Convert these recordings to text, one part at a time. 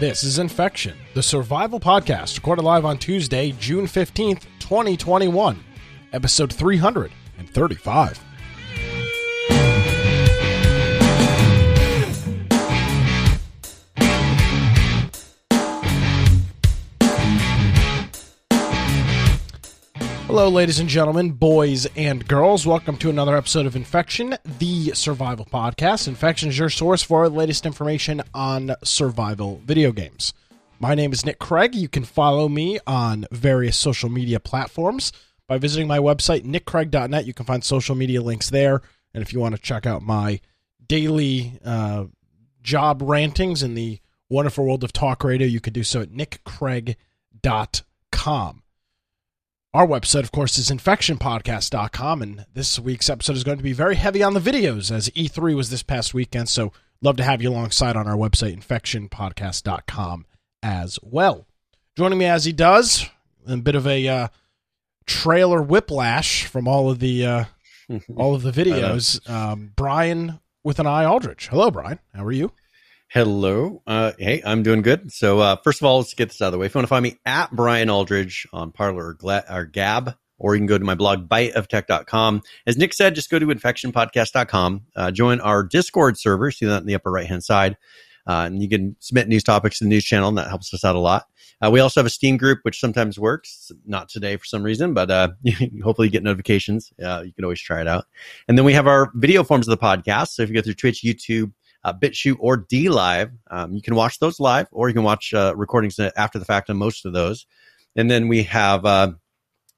This is Infection, the survival podcast, recorded live on Tuesday, June 15th, 2021, episode 335. Hello, ladies and gentlemen, boys and girls. Welcome to another episode of Infection, the survival podcast. Infection is your source for the latest information on survival video games. My name is Nick Craig. You can follow me on various social media platforms by visiting my website, nickcraig.net. You can find social media links there. And if you want to check out my daily uh, job rantings in the wonderful world of talk radio, you can do so at nickcraig.com. Our website, of course, is infectionpodcast.com, and this week's episode is going to be very heavy on the videos as E3 was this past weekend. So, love to have you alongside on our website, infectionpodcast.com, as well. Joining me as he does, a bit of a uh, trailer whiplash from all of the uh, all of the videos. Um, Brian with an eye Aldrich. Hello, Brian. How are you? Hello. Uh, hey, I'm doing good. So, uh, first of all, let's get this out of the way. If you want to find me at Brian Aldridge on Parler or, Gla- or Gab, or you can go to my blog, biteoftech.com. As Nick said, just go to infectionpodcast.com. Uh, join our Discord server. See that in the upper right hand side. Uh, and you can submit news topics to the news channel, and that helps us out a lot. Uh, we also have a Steam group, which sometimes works. Not today for some reason, but uh, hopefully you get notifications. Uh, you can always try it out. And then we have our video forms of the podcast. So if you go through Twitch, YouTube, uh, BitChute, or D Live. Um, you can watch those live, or you can watch uh, recordings after the fact on most of those. And then we have uh,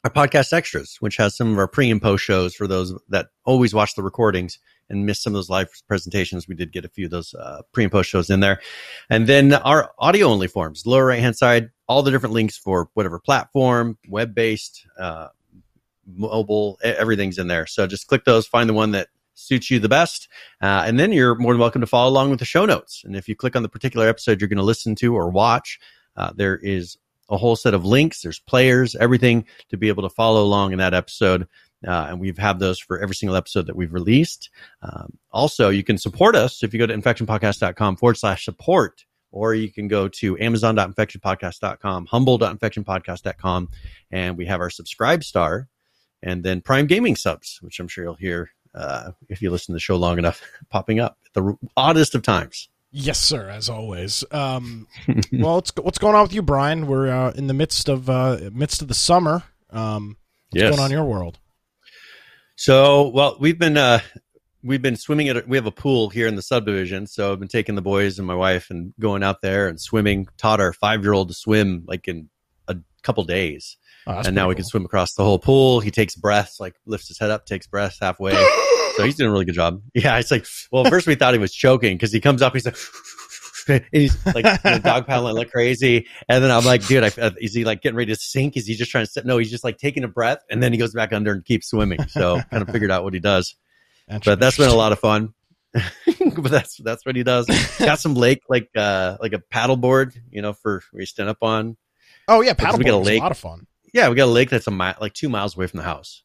our podcast extras, which has some of our pre and post shows for those that always watch the recordings and miss some of those live presentations. We did get a few of those uh, pre and post shows in there. And then our audio only forms, lower right hand side, all the different links for whatever platform, web based, uh, mobile, everything's in there. So just click those, find the one that suits you the best. Uh, and then you're more than welcome to follow along with the show notes. And if you click on the particular episode you're going to listen to or watch, uh, there is a whole set of links. There's players, everything to be able to follow along in that episode. Uh, and we've had those for every single episode that we've released. Um, also, you can support us if you go to infectionpodcast.com forward slash support, or you can go to amazon.infectionpodcast.com, humble.infectionpodcast.com, and we have our subscribe star and then Prime Gaming subs, which I'm sure you'll hear uh, if you listen to the show long enough, popping up at the oddest of times. Yes, sir. As always. Um, well, what's what's going on with you, Brian? We're uh, in the midst of uh, midst of the summer. Um, what's yes. going on in your world? So, well, we've been uh, we've been swimming at. A, we have a pool here in the subdivision, so I've been taking the boys and my wife and going out there and swimming. Taught our five year old to swim like in a couple days. Oh, and now we can swim across the whole pool. He takes breaths, like lifts his head up, takes breaths halfway. so he's doing a really good job. Yeah, it's like, well, first we thought he was choking because he comes up, he's like, and he's like you know, dog paddling like crazy. And then I'm like, dude, I, is he like getting ready to sink? Is he just trying to sit? No, he's just like taking a breath and then he goes back under and keeps swimming. So kind of figured out what he does. But that's been a lot of fun. but that's that's what he does. Got some lake like uh like a paddle board, you know, for where you stand up on. Oh yeah, paddle board a, lake. a lot of fun. Yeah, we got a lake that's a mile, like two miles away from the house.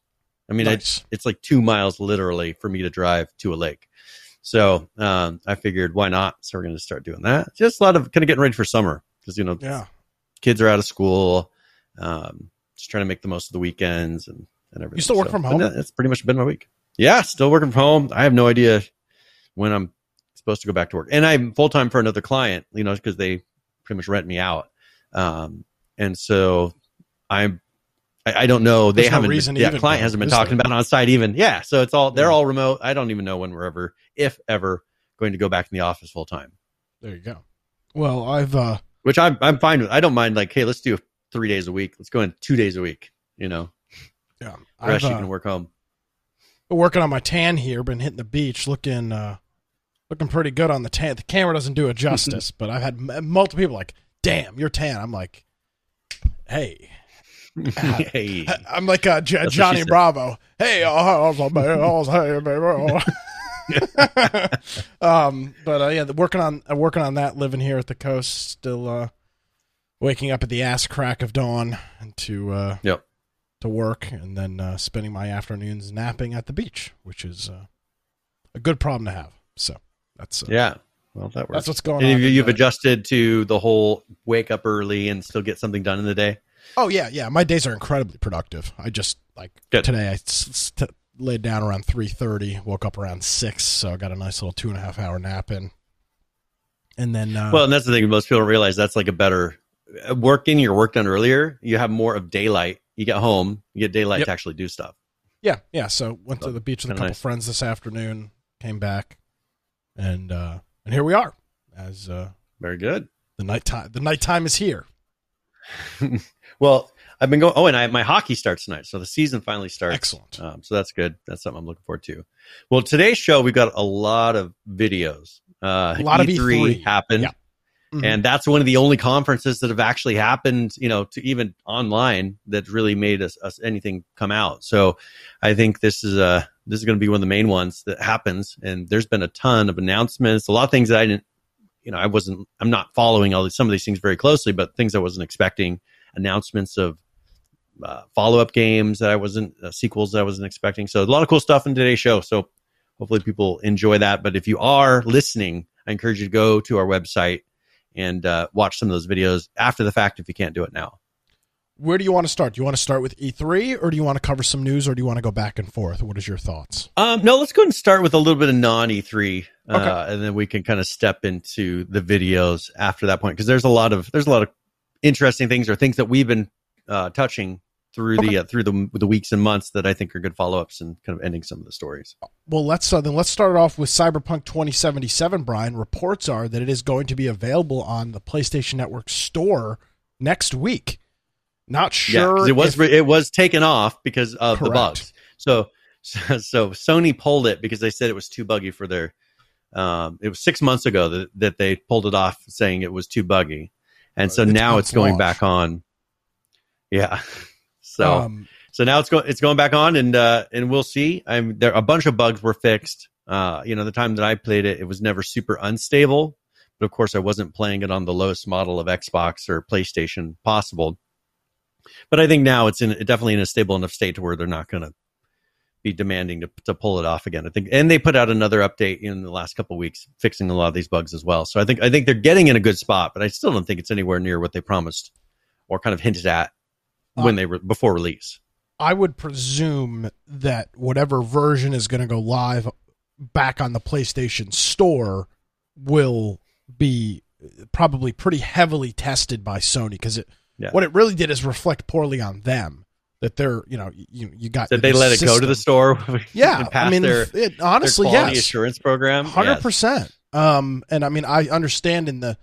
I mean, nice. it's it's like two miles literally for me to drive to a lake. So um, I figured, why not? So we're going to start doing that. Just a lot of kind of getting ready for summer because you know, yeah, kids are out of school. Um, just trying to make the most of the weekends and, and everything. You still work so, from home? That's pretty much been my week. Yeah, still working from home. I have no idea when I'm supposed to go back to work, and I'm full time for another client. You know, because they pretty much rent me out. Um, and so I'm I, I don't know. They There's haven't. No reason yeah, client hasn't been talking there? about it on site even. Yeah, so it's all they're all remote. I don't even know when we're ever, if ever, going to go back in the office full time. There you go. Well, I've uh which I'm I'm fine with. I don't mind. Like, hey, let's do three days a week. Let's go in two days a week. You know. Yeah. The rest I've, you uh, can work home. Working on my tan here. Been hitting the beach, looking uh looking pretty good on the tan. The camera doesn't do it justice, but I've had multiple people like, "Damn, you're tan." I'm like, "Hey." hey. I'm like uh, J- Johnny Bravo. Hey, hey, baby. um, but uh, yeah, working on uh, working on that. Living here at the coast, still uh, waking up at the ass crack of dawn and to uh, yep. to work, and then uh, spending my afternoons napping at the beach, which is uh, a good problem to have. So that's uh, yeah. Well, that works. That's what's going And on. you- in you've adjusted to the whole wake up early and still get something done in the day. Oh yeah, yeah. My days are incredibly productive. I just like Good. today. I s- s- t- laid down around three thirty. Woke up around six, so I got a nice little two and a half hour nap in. And then, uh, Well, and that's the thing. Most people don't realize that's like a better uh, working your work done earlier. You have more of daylight. You get home, you get daylight Yep. to actually do stuff. yeah, yeah. So went to the beach with a couple nice. friends this afternoon. Came back, and uh, and here we are. As uh, Very good. the nighttime, the nighttime is here. Well, I've been going. Oh, and I, my hockey starts tonight, so the season finally starts. Excellent. Um, so that's good. That's something I'm looking forward to. Well, today's show we've got a lot of videos. Uh, A lot of E3 E3. happened, Yeah. Mhm. and that's one of the only conferences that have actually happened. You know, to even online that really made us, us anything come out. So I think this is a this is going to be one of the main ones that happens. And there's been a ton of announcements, a lot of things that I didn't. You know, I wasn't. I'm not following all these, some of these things very closely, but things I wasn't expecting. Announcements of uh, follow up games that I wasn't uh, sequels that I wasn't expecting. So a lot of cool stuff in today's show. So hopefully people enjoy that. But if you are listening, I encourage you to go to our website and uh, watch some of those videos after the fact if you can't do it now. Where do you want to start? Do you want to start with E3, or do you want to cover some news, or do you want to go back and forth? What is your thoughts? Um, no, let's go ahead and start with a little bit of non E3, uh, Okay. and then we can kind of step into the videos after that point because there's a lot of there's a lot of interesting things or things that we've been uh, touching through Okay. the uh, through the the weeks and months that I think are good follow ups and kind of ending some of the stories. Well, let's uh, then let's start it off with Cyberpunk 2077. Brian, reports are that it is going to be available on the PlayStation Network store next week. Not Yeah, it was if- it was taken off because of the bugs. So, so so Sony pulled it because they said it was too buggy for their. Um, it was six months ago that, that they pulled it off, saying it was too buggy, and so It's now it's going back on. Yeah, so um, so now it's going it's going back on, and uh, and we'll see. I'm there. A bunch of bugs were fixed. Uh, you know, the time that I played it, it was never super unstable, but of course, I wasn't playing it on the lowest model of Xbox or PlayStation possible. But I think now it's in definitely in a stable enough state to where they're not going to be demanding to to pull it off again. I think, and they put out another update in the last couple of weeks, fixing a lot of these bugs as well. So I think I think they're getting in a good spot, but I still don't think it's anywhere near what they promised or kind of hinted at when uh, they were before release. I would presume that whatever version is going to go live back on the PlayStation Store will be probably pretty heavily tested by Sony because it Yeah. what it really did is reflect poorly on them. That they're you know you you got Did they let it go to the store? Yeah, I mean, their, it, their honestly, quality yes, assurance program. hundred Yes. percent. Um, and I mean, I understand in the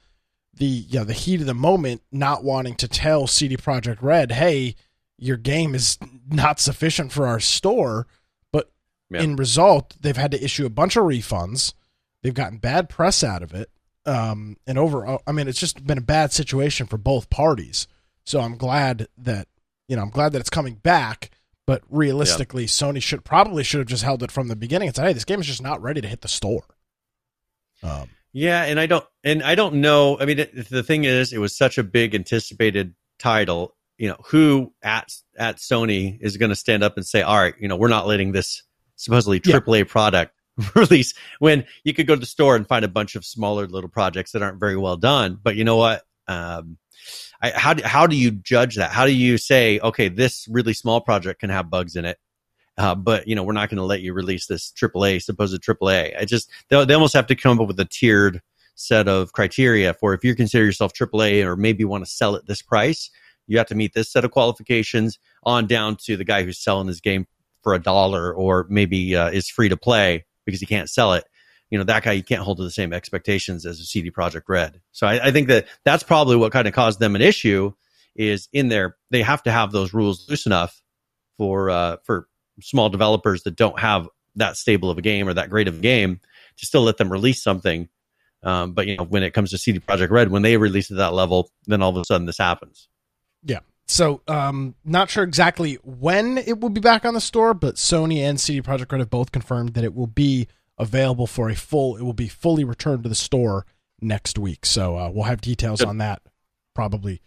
the you know, the heat of the moment, not wanting to tell CD Projekt Red, hey, your game is not sufficient for our store, but Yeah. in result, they've had to issue a bunch of refunds. They've gotten bad press out of it. Um, and overall, I mean, it's just been a bad situation for both parties. So I'm glad that you know, I'm glad that it's coming back. But realistically, Sony should probably should have just held it from the beginning and said, "Hey, this game is just not ready to hit the store." Um, Yeah, and I don't, and I don't know. I mean, the thing is, it was such a big anticipated title. You know, who at at Sony is going to stand up and say, "All right, you know, we're not letting this supposedly Yeah. AAA product release." When you could go to the store and find a bunch of smaller little projects that aren't very well done. But you know what? Um, How do, how do you judge that? How do you say, okay, this really small project can have bugs in it, uh, but you know we're not going to let you release this AAA supposed AAA. I just they they almost have to come up with a tiered set of criteria for if you consider yourself AAA or maybe want to sell at this price, you have to meet this set of qualifications on down to the guy who's selling his game for a dollar or maybe uh, is free to play because he can't sell it. You know that guy you can't hold to the same expectations as a CD Projekt Red. So I, I think that that's probably what kind of caused them an issue. Is in there they have to have those rules loose enough for uh, for small developers that don't have that stable of a game or that great of a game to still let them release something. Um, but you know, when it comes to CD Projekt Red, when they release at that level, then all of a sudden this happens. Yeah. So, um, not sure exactly when it will be back on the store, but Sony and CD Projekt Red have both confirmed that it will be available for a full. It will be fully returned to the store next week. So uh, we'll have details on that probably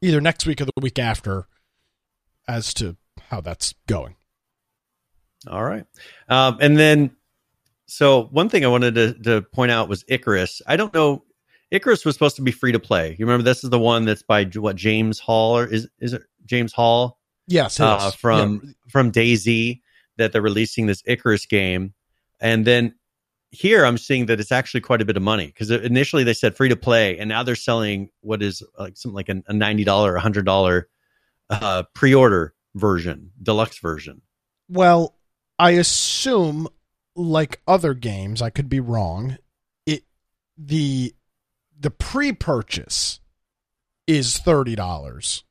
either next week or the week after as to how that's going. All right, um, and then so one thing I wanted to, to point out was Icarus. I don't know. Icarus was supposed to be free to play. You remember this is the one that's by what James Hall or is is it James Hall? Yes, uh, from Yeah. from DayZ that they're releasing this Icarus game, and then here I'm seeing that it's actually quite a bit of money because initially they said free to play, and now they're selling what is like something like a, ninety dollar, a hundred dollar uh, pre order version, deluxe version. Well, I assume, like other games, I could be wrong. It the the pre-purchase is thirty dollars,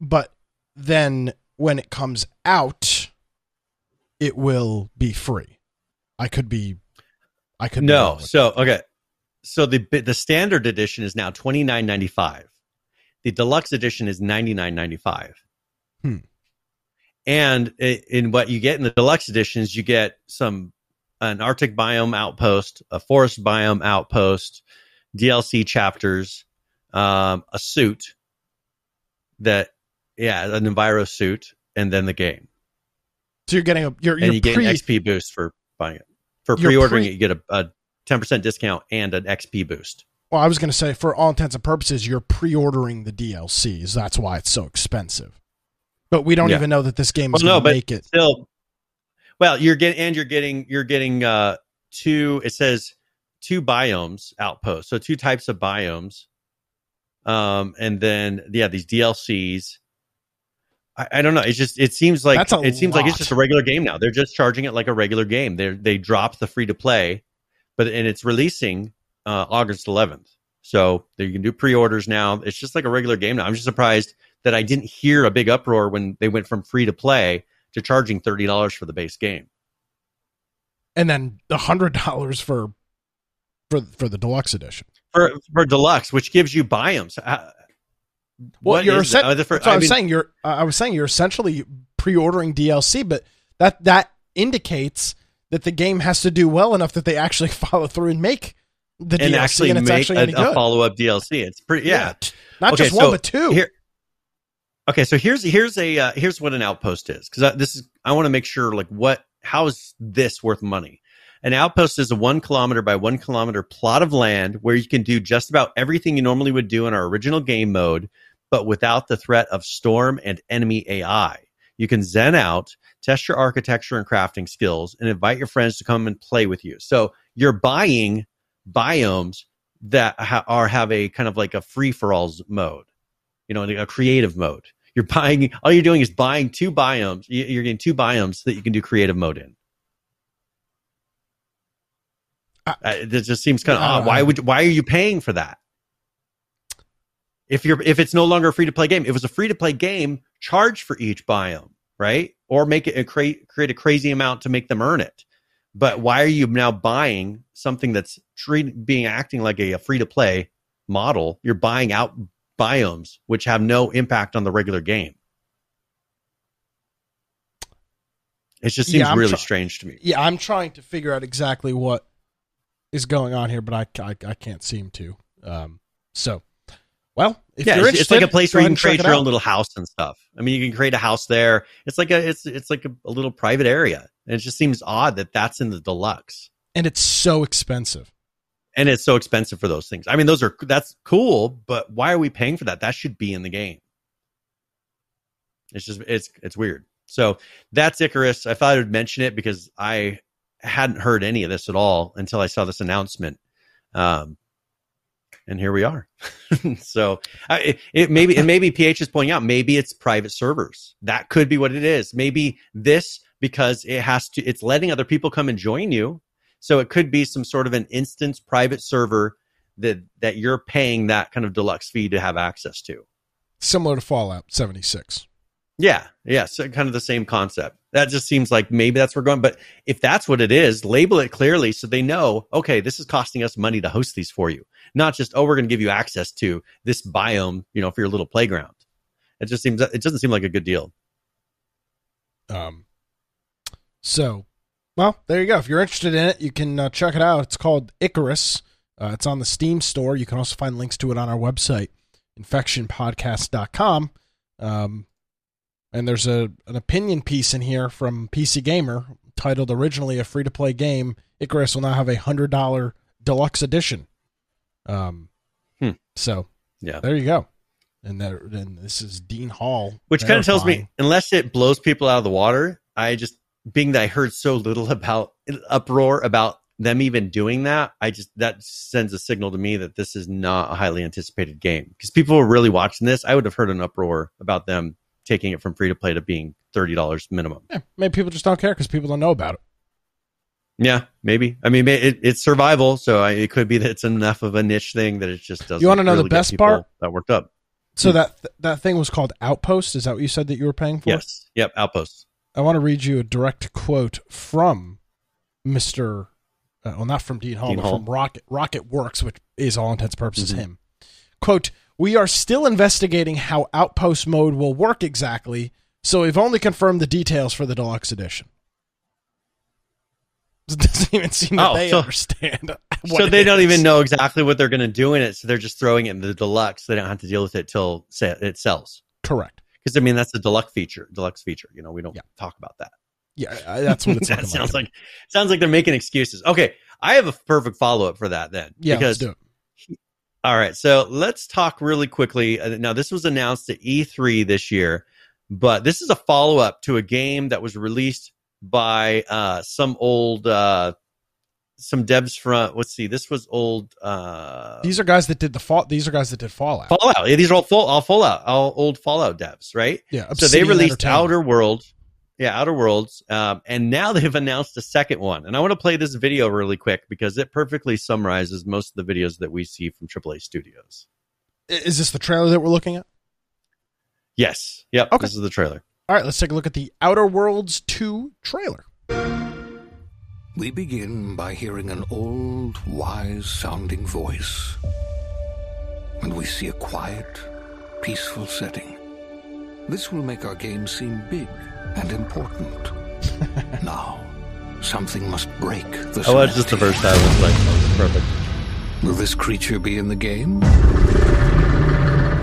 but then when it comes out, it will be free. I could be. I could No, so okay, so the the standard edition is now twenty nine ninety five. The deluxe edition is ninety nine ninety five. Hmm. And in what you get in the deluxe editions, you get some an Arctic biome outpost, a forest biome outpost, DLC chapters, um, a suit that yeah, an Enviro suit, and then the game. So you're getting a you're and you're you get an XP boost for buying it. For pre-ordering pre- it, you get a, a 10% discount and an XP boost. Well, I was going to say, for all intents and purposes, you're pre-ordering the DLCs. That's why it's so expensive. But we don't Yeah. even know that this game is Well, going to but make it. Still, well, you're getting and you're getting you're getting uh two. It says two biomes outposts, so two types of biomes. Um, and then yeah, these DLCs. I, I don't know. It's just it seems like it seems like it's just a regular game now. They're just charging it like a regular game. They they dropped the free to play, but and it's releasing uh, August 11th. So you can do pre-orders now. It's just like a regular game now. I'm just surprised that I didn't hear a big uproar when they went from free to play to charging thirty dollars for the base game. And then the hundred dollars for for for the deluxe edition. for for deluxe, which gives you biomes. Uh, Well, what you're is essen- that? Uh, the fir- That's I, I was saying. You're uh, I was saying you're essentially pre-ordering DLC, but that that indicates that the game has to do well enough that they actually follow through and make the and DLC, actually and it's make actually a, a follow up DLC. It's pretty yeah. t- not Okay, just one so but two. Here, okay, so here's here's a uh, here's what an outpost is because this is I want to make sure like what how is this worth money? An outpost is a one kilometer by one kilometer plot of land where you can do just about everything you normally would do in our original game mode, but without the threat of storm and enemy AI. You can zen out, test your architecture and crafting skills, and invite your friends to come and play with you. So you're buying biomes that ha- are have a kind of like a free for all mode, you know, a creative mode. You're buying all you're doing is buying two biomes. You- You're getting two biomes that you can do creative mode in. I- Uh, it just seems kind of I odd. Why would why are you paying for that? If you're if it's no longer a free to play game, if it was a free to play game, charge for each biome, right? Or make it a create create a crazy amount to make them earn it. But why are you now buying something that's treat, being acting like a, a free to play model? You're buying out biomes which have no impact on the regular game. It just seems Yeah, really try- strange to me. yeah, I'm trying to figure out exactly what is going on here, but I I, I can't seem to. Um, so, well, if yeah, you're it's, it's like a place where you can create your own little house and stuff. I mean, you can create a house there. It's like a it's it's like a, a little private area, and it just seems odd that that's in the deluxe, and it's so expensive. and it's so expensive for those things. I mean, those are that's cool, but why are we paying for that? That should be in the game. It's just it's it's weird. So that's Icarus. I thought I would mention it because I hadn't heard any of this at all until I saw this announcement. Um, and here we are. so I, it, it maybe and maybe PH is pointing out maybe it's private servers. That could be what it is. Maybe this because it has to. It's letting other people come and join you. So it could be some sort of an instance private server that that you're paying that kind of deluxe fee to have access to. Similar to Fallout 76. Yeah, yeah, so kind of the same concept. That just seems like maybe that's where we're going. But if that's what it is, label it clearly so they know, okay, this is costing us money to host these for you. Not just, oh, we're going to give you access to this biome, you know, for your little playground. It just seems it doesn't seem like a good deal. Um, so, well, there you go. If you're interested in it, you can uh, check it out. It's called Icarus. Uh, it's on the Steam store. You can also find links to it on our website, infectionpodcast.com. Um, and there's a an opinion piece in here from PC Gamer titled "Originally a free to play game, Icarus will now have a hundred dollar deluxe edition. Um, Hmm. so Yeah. there you go. And that, and this is Dean Hall, Which kind of tells me, unless it blows people out of the water, I just, being that I heard so little about uproar about them even doing that, I just, that sends a signal to me that this is not a highly anticipated game. Because people were really watching this. I would have heard an uproar about them taking it from free to play to being $30 minimum. Yeah, maybe people just don't care because people don't know about it. Yeah, maybe. I mean, it, it's survival, so I, it could be that it's enough of a niche thing that it just doesn't. You wanna know the really get best part? That worked up. So that that thing was called Outpost. Is that what you said that you were paying for? Yes. Yep. Outpost. I want to read you a direct quote from Mister. Uh, well, not from Dean Hall, Dean but Hall. from Rocket RocketWerkz, which is all intents and purposes Mhm. him. Quote: We are still investigating how Outpost mode will work exactly, so we've only confirmed the details for the deluxe edition. It doesn't even seem that Oh, they so- understand. so they it don't is. even know exactly what they're going to do in it. So they're just throwing it in the deluxe. They don't have to deal with it till it sells. Correct. Because I mean, that's the deluxe feature. Deluxe feature. You know, we don't Yeah. talk about that. Yeah, that's what it's that sounds like. like sounds like they're making excuses. Okay, I have a perfect follow up for that then. Yeah, because it. All right, so let's talk really quickly. Uh, Now, this was announced at E3 this year, but this is a follow up to a game that was released by uh, some old, uh, some devs from. Let's see, this was old uh, These are guys that did the fall. These are guys that did Fallout. Fallout. Yeah, these are all full, all Fallout, all old Fallout devs, right? Yeah, so they released Outer Worlds. Yeah, Outer Worlds. Um, and now they've announced a second one. And I want to play this video really quick because it perfectly summarizes most of the videos that we see from AAA studios. Is this the trailer that we're looking at? Yes. Yep. Okay. This is the trailer. All right, let's take a look at the Outer Worlds 2 trailer. We begin by hearing an old, wise sounding voice. And we see a quiet, peaceful setting. This will make our game seem big and important. now, something must break the Oh, that's just the first time. It's like perfect. Will this creature be in the game?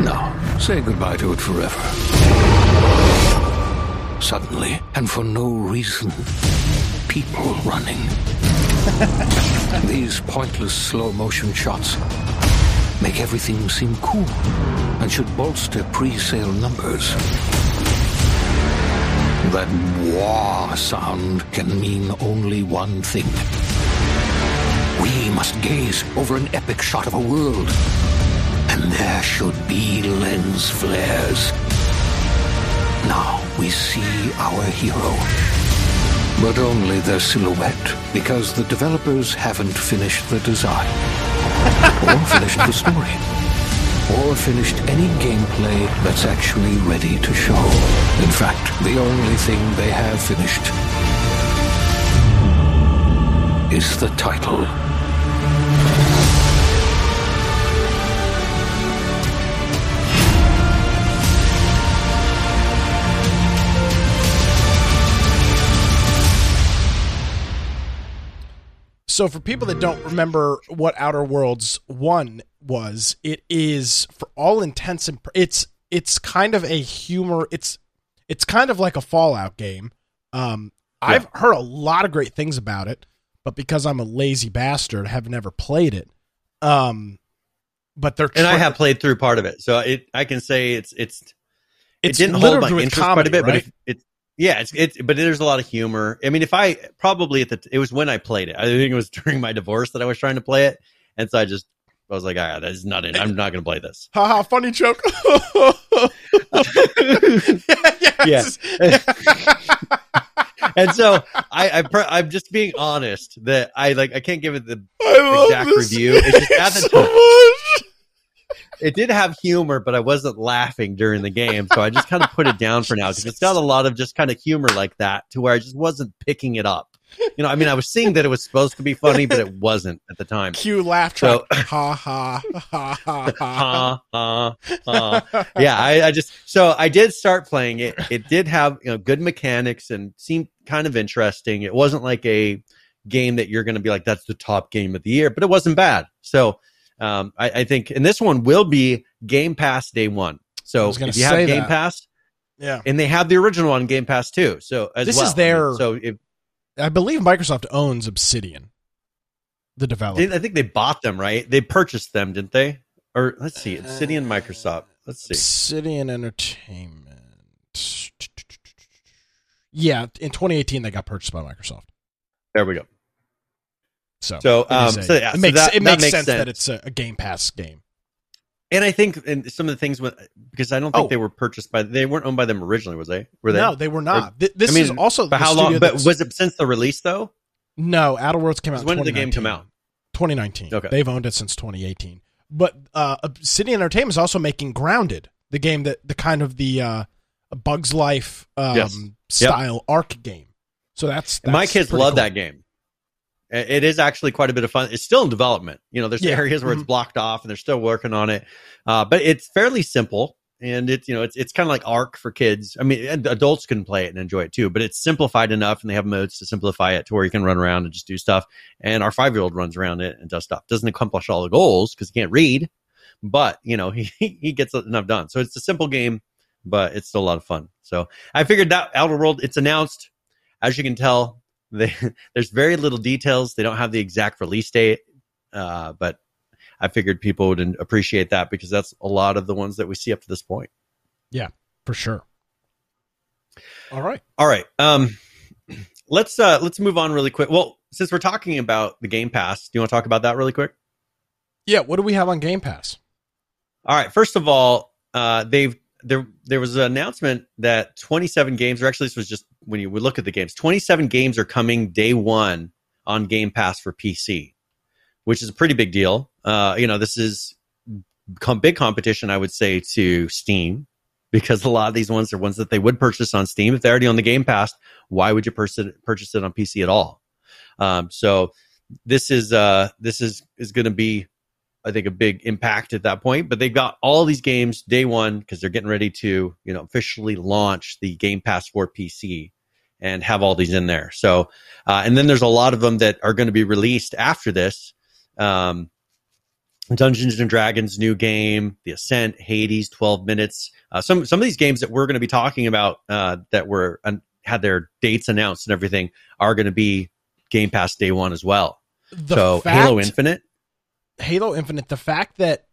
No. Say goodbye to it forever. Suddenly, and for no reason, people running. These pointless slow motion shots make everything seem cool and should bolster pre sale numbers. That wah sound can mean only one thing. We must gaze over an epic shot of a world. And there should be lens flares. Now we see our hero. But only their silhouette, because the developers haven't finished the design, or finished the story, or finished any gameplay that's actually ready to show. In fact, the only thing they have finished is the title. So, for people that don't remember what Outer Worlds 1 was, it is for all intents and pur- it's it's kind of a humor, it's it's kind of like a Fallout game. Um I've heard a lot of great things about it, but because I'm a lazy bastard, I have never played it. Um but they're And I have played through part of it, so it I can say it's it's it's it didn't hold my interest comedy, quite a bit, right? but it, it yeah, it's it's but there's a lot of humor. I mean, if I probably at the it was when I played it. I think it was during my divorce that I was trying to play it, and so I just I was like, ah, that is not it. I'm not going to play this. Haha, funny joke. yes. and so I, I I'm just being honest that I like I can't give it the I exact review. It's just at the so time- much. It did have humor, but I wasn't laughing during the game, so I just kind of put it down for now because it's got a lot of just kind of humor like that to where I just wasn't picking it up. You know, I mean, I was seeing that it was supposed to be funny, but it wasn't at the time. Cue laugh track. So- ha ha ha ha ha. Uh, uh. yeah, I, I just so I did start playing it. It did have you know good mechanics and seemed kind of interesting. It wasn't like a game that you're going to be like that's the top game of the year, but it wasn't bad. So um, I, I think, and this one will be Game Pass day one. So if you have Game that. Pass, Yeah. and they have the original on Game Pass too. So as This well. is their- so if I believe Microsoft owns Obsidian. the developer. I think they bought them, right? They purchased them, didn't they? Or let's see, Obsidian, Microsoft. Let's see. Obsidian Entertainment. Yeah, in 2018 they got purchased by Microsoft. There we go. So, So, it um, so yeah, it so makes that- it that makes, makes sense, that it's a, a Game Pass game. And I think and some of the things with because I don't think Oh. they were purchased by they weren't owned by them originally, was they? Were they? No, they were not. Th- this I mean, is also But the how long? But was it since the release though? no Outer Worlds came out. When did the game come out? 2019. Okay. They've owned it since 2018. But uh, Obsidian Entertainment is also making Grounded, the game that the kind of the uh, Bugs Life um, Yes. Yep. style Ark game. So that's, And my kids love cool. that game. It is actually quite a bit of fun. It's still in development. You know, there's Yeah. areas where it's Mhm. blocked off, and they're still working on it. Uh, but it's fairly simple, and it's you know it's it's kind of like Ark for kids. I mean, and adults can play it and enjoy it too. But it's simplified enough, and they have modes to simplify it to where you can run around and just do stuff. And our five year old runs around it and does stuff. Doesn't accomplish all the goals because he can't read, but you know he he gets enough done. So it's a simple game, but it's still a lot of fun. So I figured that Outer World. It's announced, as you can tell. They, there's very little details. They don't have the exact release date, uh, but I figured people would appreciate that because that's a lot of the ones that we see up to this point. Yeah, for sure. All right. All right, um, let's uh, let's move on really quick. Well, since we're talking about the Game Pass, do you want to talk about that really quick? Yeah. What do we have on Game Pass? All right. First of all, uh, they've there there was an announcement that 27 games, or actually this was just when you would look at the games, 27 games are coming day one on Game Pass for PC, which is a pretty big deal. Uh, you know, this is com- big competition, I would say, to Steam because a lot of these ones are ones that they would purchase on Steam if they're already on the Game Pass. Why would you it, purchase it on PC at all? Um, so this is uh, this is is going to be I think a big impact at that point. But they've got all these games day one because they're getting ready to, you know, officially launch the Game Pass for PC and have all these in there. So, uh, and then there's a lot of them that are going to be released after this. Um, Dungeons and Dragons new game, The Ascent, Hades, 12 minutes. Uh, some some of these games that we're going to be talking about uh, that were uh, had their dates announced and everything are going to be Game Pass day one as well. The so fact, Halo Infinite, Halo Infinite, the fact that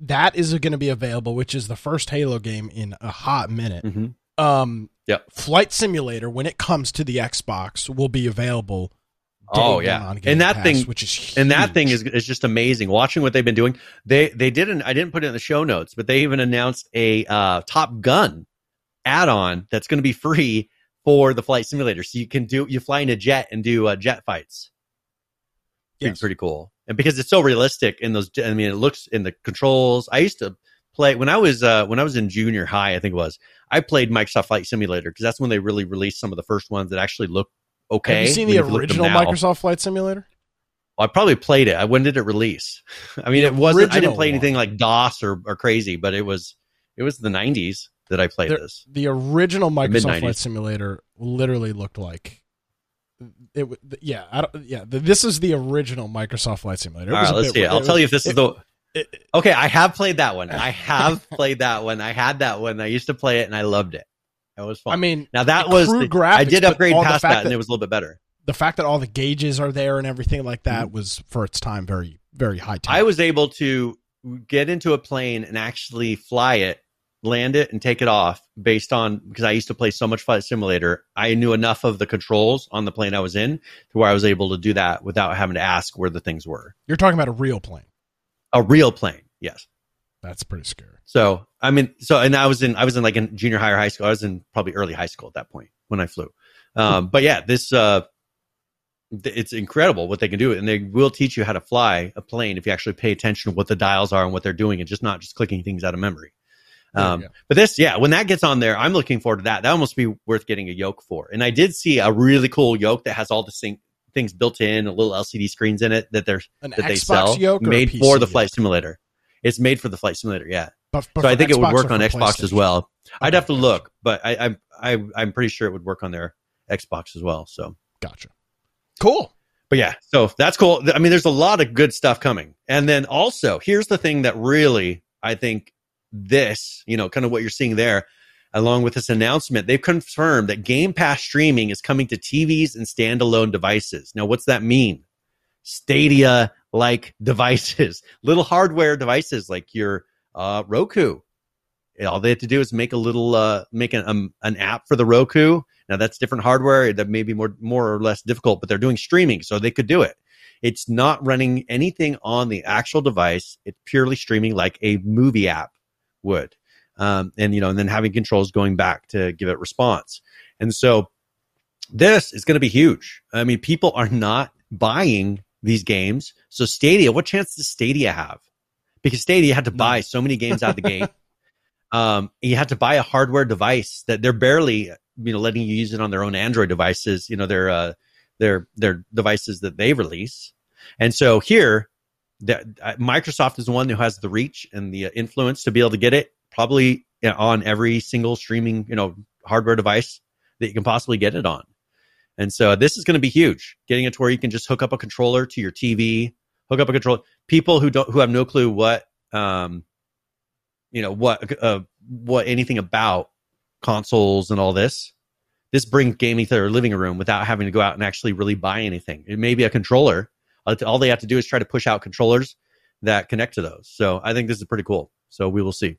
that is going to be available, which is the first Halo game in a hot minute. Mhm. Um, Yep. Flight Simulator, when it comes to the Xbox, will be available. Oh, yeah. on Game And that Pass, thing- which is huge. and that thing is is just amazing. Watching what they've been doing, they they didn't. I didn't put it in the show notes, but they even announced a uh, Top Gun add-on that's going to be free for the flight simulator. So you can do you fly in a jet and do uh, jet fights. Pretty, pretty cool, and because it's so realistic in those. I mean, it looks in the controls. I used to play when I was uh, when I was in junior high. I think it was. I played Microsoft Flight Simulator because that's when they really released some of the first ones that actually look okay. Have you seen the look at them original. Microsoft Flight Simulator? Well, I probably played it. When did it release? I mean, it wasn't. I didn't play one. anything like DOS or, or crazy, but it was it was the '90s that I played There- this. The original Microsoft. Flight Simulator literally looked like it. Yeah, I don't, yeah. th- This is the original Microsoft Flight Simulator. It All right, let's see. it. weird. I'll It tell was- you if this is the. it- Okay, I have played that one. I have played that one. I had that one. I used to play it and I loved it. It was fun. I mean, now that was the- graphics, I did upgrade past that, and that- it was a little bit better. the fact that all the gauges are there and everything like that mm-hmm. was for its time very very high tech. I was able to get into a plane and actually fly it, land it, and take it off based on because I used to play so much flight simulator. I knew enough of the controls on the plane I was in to where I was able to do that without having to ask where the things were. You're talking about a real plane. A real plane, yes. That's pretty scary. So I mean, so and I was in I was in like in junior high or high school. I was in probably early high school at that point when I flew. Um, but yeah, this uh, th- it's incredible what they can do, and they will teach you how to fly a plane if you actually pay attention to what the dials are and what they're doing, and just not just clicking things out of memory. Um, go. but this, yeah, when that gets on there, I'm looking forward to that. That almost be worth getting a yoke for. And I did see a really cool yoke that has all the sing- things built in, a little LCD screens in it that they're An that they Xbox sell, yoke made for the yoke? flight simulator. It's made for the flight simulator, yeah But, but so I think it would work on Xbox as well. I'd have to gotcha. look, but I, I, I, I'm pretty sure it would work on their Xbox as well. So, Gotcha. Cool. but yeah, so that's cool. I mean, there's a lot of good stuff coming. And then also, here's the thing that really, I think this, you know, kind of what you're seeing there, along with this announcement, they've confirmed that Game Pass streaming is coming to TVs and standalone devices. Now, what's that mean? Stadia like devices, little hardware devices like your uh, Roku. All they have to do is make a little, uh, make an, um, an app for the Roku. Now that's different hardware that may be more, more or less difficult, but they're doing streaming, so they could do it. It's not running anything on the actual device. It's purely streaming like a movie app would. Um, and you know, and then having controls going back to give it response. And so this is going to be huge. I mean, people are not buying these games. So Stadia, what chance does Stadia have? Because Stadia had to buy so many games out of the gate. Um, you had to buy a hardware device that they're barely, you know, letting you use it on their own Android devices. You know, their uh, their their devices that they release. And so here, the, uh, Microsoft is the one who has the reach and the uh, influence to be able to get it probably on every single streaming, you know, hardware device that you can possibly get it on. And so this is going to be huge. Getting it to where you can just hook up a controller to your TV, hook up a controller. People who don't who have no clue what um you know what uh, what anything about consoles and all this. This brings gaming to their living room without having to go out and actually really buy anything. It may be a controller. All they have to do is try to push out controllers that connect to those. So I think this is pretty cool. So we will see.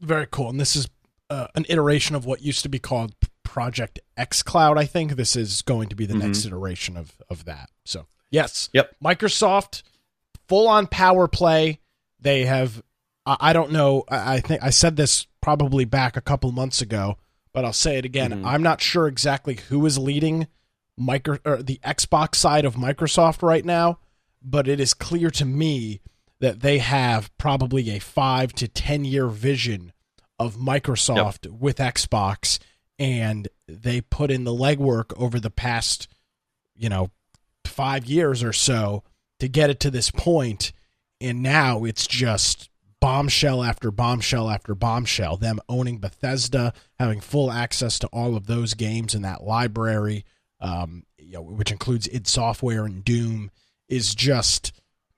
Very cool. And this is uh, an iteration of what used to be called Project xCloud. I think this is going to be the mm-hmm. next iteration of of that. So yes, yep. Microsoft full on power play. They have. I don't know. I think I said this probably back a couple months ago, but I'll say it again. Mm-hmm. I'm not sure exactly who is leading micro or the Xbox side of Microsoft right now, but it is clear to me that they have probably a five to ten year vision of Microsoft yep. with Xbox and they put in the legwork over the past, you know, five years or so to get it to this point, and now it's just bombshell after bombshell after bombshell. Them owning Bethesda, having full access to all of those games in that library, um, you know, which includes id Software and Doom, is just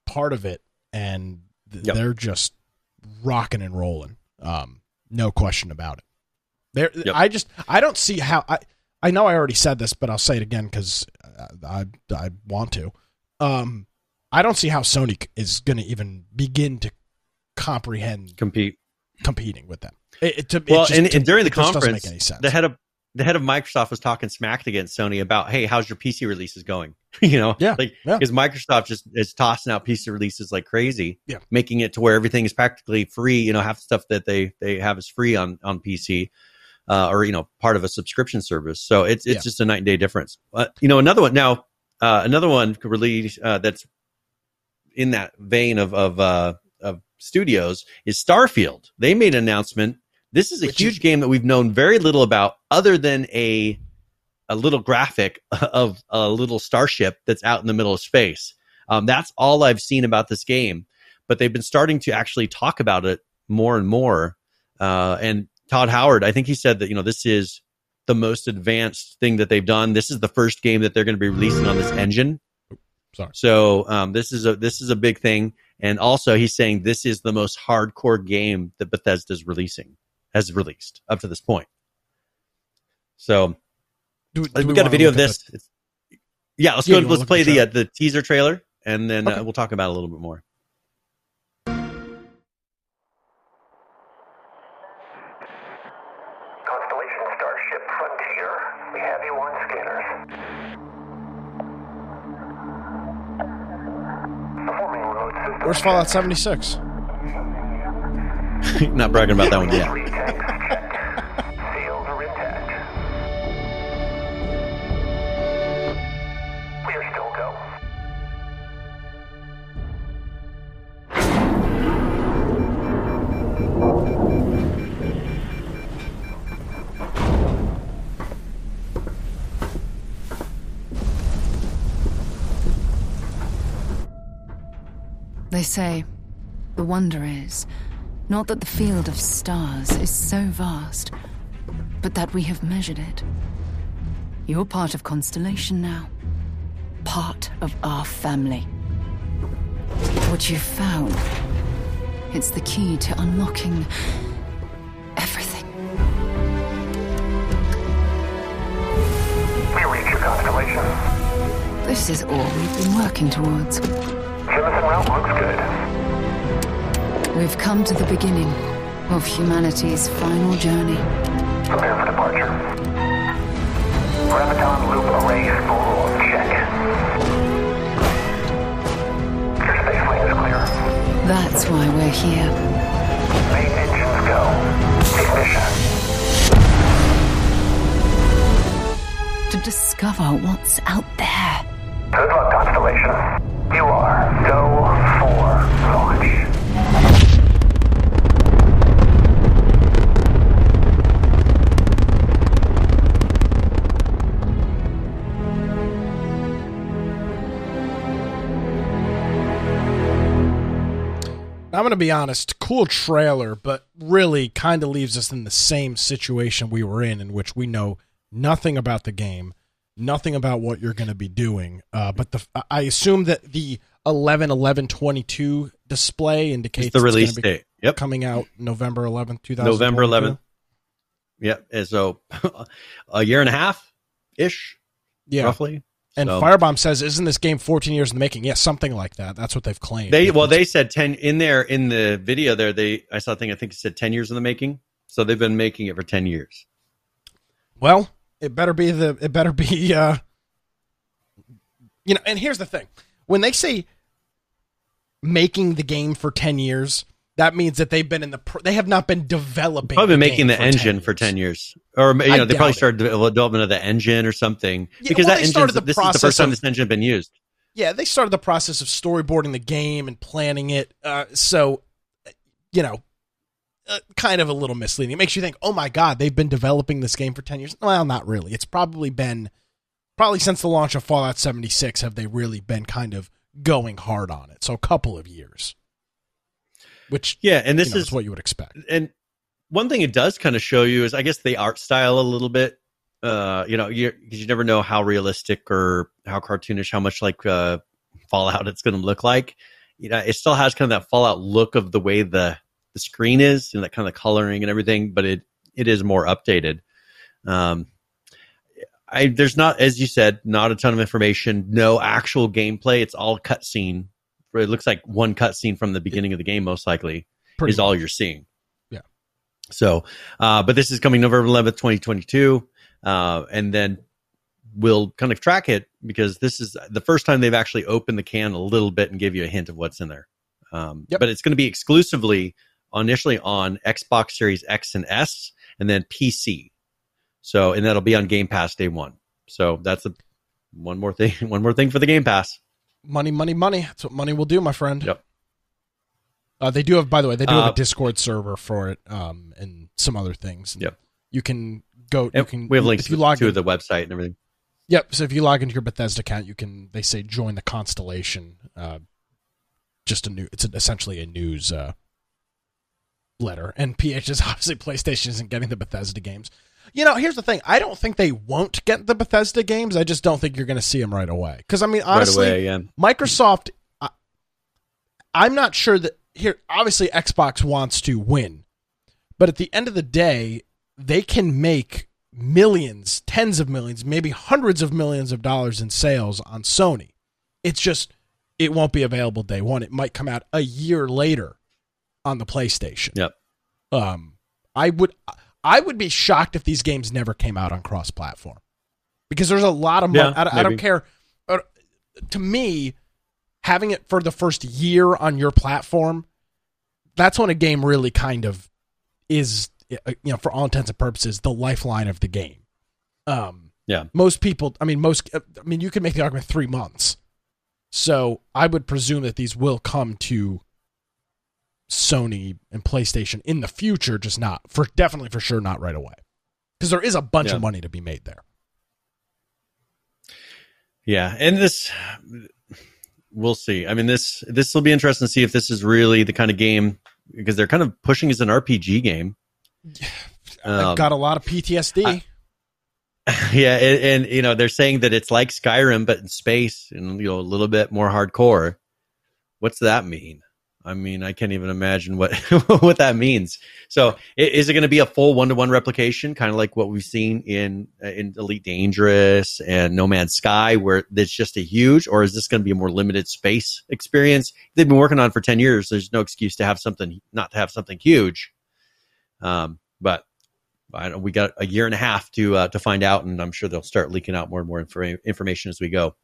part of it, and th- yep. they're just rocking and rolling. Um, no question about it. There, yep. I just I don't see how I I know I already said this, but I'll say it again because I I want to. Um, I don't see how Sony is going to even begin to comprehend compete competing with them. It, it, to, well, just, and, and, during the conference, the head of the head of Microsoft was talking smack against Sony about, hey, how's your PC releases going? you know, yeah, like yeah. because Microsoft just is tossing out PC releases like crazy, yeah, making it to where everything is practically free. You know, half the stuff that they they have is free on on PC uh, or you know part of a subscription service. So it's it's yeah. just a night and day difference. But you know another one now, uh, another one really uh, that's in that vein of of, uh, of studios is Starfield. They made an announcement. This is a Which huge is- game that we've known very little about, other than a a little graphic of a little starship that's out in the middle of space. Um, that's all I've seen about this game. But they've been starting to actually talk about it more and more. Uh, and Todd Howard, I think he said that, you know, this is the most advanced thing that they've done. This is the first game that they're going to be releasing on this engine. Sorry. So um, this is a this is a big thing, and also he's saying this is the most hardcore game that Bethesda's releasing has released up to this point. So do, do we, we got a video of this. yeah, let's yeah, go. Let's play the uh, the teaser trailer, and then uh, okay. uh, we'll talk about it a little bit more. Where's Fallout 76? Not bragging about that one yet. They say, the wonder is not that the field of stars is so vast, but that we have measured it. You're part of Constellation now, part of our family. What you've found, it's the key to unlocking everything. We reach your constellation. This is all we've been working towards. Jemison route looks good. We've come to the beginning of humanity's final journey. Prepare for departure. Graviton loop array full check. Your space lane is clear. That's why we're here. Main engines go. Ignition. To discover what's out there. Good luck, Constellation. You are go for launch. I'm going to be honest, cool trailer, but really kind of leaves us in the same situation we were in, in which we know nothing about the game, nothing about what you're going to be doing. Uh, but the I assume that the 11 11 22 display indicates It's the gonna release be date. Yep. coming out November 11th, 2000. November 11th. Yep. And so a year and a half ish, Yeah. roughly. And So- Firebomb says, "Isn't this game 14 years in the making?" Yeah, something like that. That's what they've claimed. They well, they said ten in there in the video there. They I saw a thing. I think it said ten years in the making. So they've been making it for ten years. Well, it better be the it better be uh you know, and here's the thing. When they say making the game for 10 years, that means that they've been in the pr- they have not been developing Probably the making the for engine 10 for ten years, or you I know they probably started the development of the engine or something Yeah, because well, that they engine. started the This is the first time of- this engine had been used. Yeah, they started the process of storyboarding the game and planning it. Uh, so, you know, uh, kind of a little misleading. It makes you think, oh my God, they've been developing this game for 10 years. Well, not really. It's probably been, probably since the launch of Fallout 76, have they really been kind of going hard on it. So, a couple of years. Which, Yeah, and you this know, is what you would expect. and one thing it does kind of show you is I guess the art style a little bit. Uh, you know, you because you never know how realistic or how cartoonish, how much like uh, Fallout it's going to look like. You know, it still has kind of that Fallout look of the way the the screen is and that kind of coloring and everything, but it it is more updated. Um, I there's not, as you said, not a ton of information, no actual gameplay. It's all cutscene. It looks like one cutscene from the beginning of the game, most likely Pretty is all you're seeing. Yeah. So, uh, but this is coming November 11th, 2022. Uh, and then we'll kind of track it because this is the first time they've actually opened the can a little bit and give you a hint of what's in there. Um, Yep. But it's going to be exclusively initially on Xbox Series X and S and then PC. So, and that'll be on Game Pass day one. So that's a, one more thing, one more thing for the Game Pass. Money, money, money. That's what money will do, my friend. Yep. Uh, they do have, by the way, they do have Uh, a Discord server for it, um, and some other things. Yep. You can go. You can. we have links if you to, log to in, the website and everything. Yep. So if you log into your Bethesda account, you can. They say join the constellation. Uh, just a new. It's essentially a news uh, letter, and PH is obviously PlayStation isn't getting the Bethesda games. You know, here's the thing. I don't think they won't get the Bethesda games. I just don't think you're going to see them right away. Because I mean, honestly, right away, yeah. Microsoft, I, I'm not sure that here. Obviously, Xbox wants to win, but at the end of the day, they can make millions, tens of millions, maybe hundreds of millions of dollars in sales on Sony. It's just it won't be available day one. It might come out a year later on the PlayStation. Yep. Um, I would I would be shocked if these games never came out on cross platform because there's a lot of money. Yeah, I, I don't care. Uh, To me, having it for the first year on your platform, that's when a game really kind of is, uh, you know, for all intents and purposes, the lifeline of the game. Um, Yeah. most people, I mean, most, I mean, you could make the argument three months. So I would presume that these will come to Sony and PlayStation in the future, just not for definitely for sure not right away, because there is a bunch Yeah. of money to be made there. Yeah, and this we'll see. I mean this this will be interesting to see if this is really the kind of game because they're kind of pushing as an RPG game. I've Um, got a lot of PTSD. yeah, and, and you know they're saying that it's like Skyrim but in space and you know a little bit more hardcore. What's that mean? I mean, I can't even imagine what what that means. So, is it going to be a full one to one replication, kind of like what we've seen in uh, in Elite Dangerous and No Man's Sky, where it's just a huge, or is this going to be a more limited space experience? They've been working on for ten years. There's no excuse to have something not to have something huge. Um, but we got a year and a half to uh, to find out, and I'm sure they'll start leaking out more and more infor- information as we go.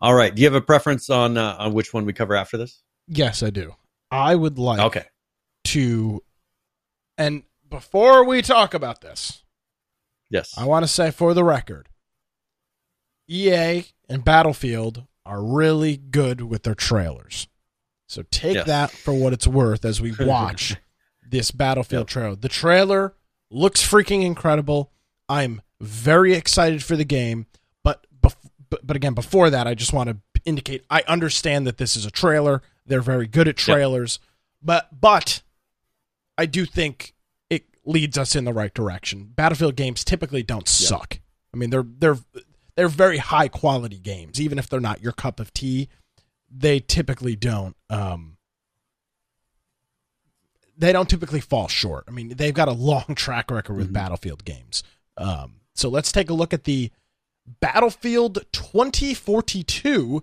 All right. Do you have a preference on uh, on which one we cover after this? Yes, I do. I would like Okay. to, and before we talk about this, Yes. I want to say for the record, EA and Battlefield are really good with their trailers. So take Yes. that for what it's worth as we watch this Battlefield Yep. trailer. The trailer looks freaking incredible. I'm very excited for the game, but but, again, before that, I just want to indicate I understand that this is a trailer. They're very good at trailers, but but I do think it leads us in the right direction. Battlefield games typically don't suck. I mean, they're they're they're very high quality games, even if they're not your cup of tea. They typically don't. Um, they don't typically fall short. I mean, they've got a long track record with Mhm. Battlefield games. Um, so let's take a look at the Battlefield 2042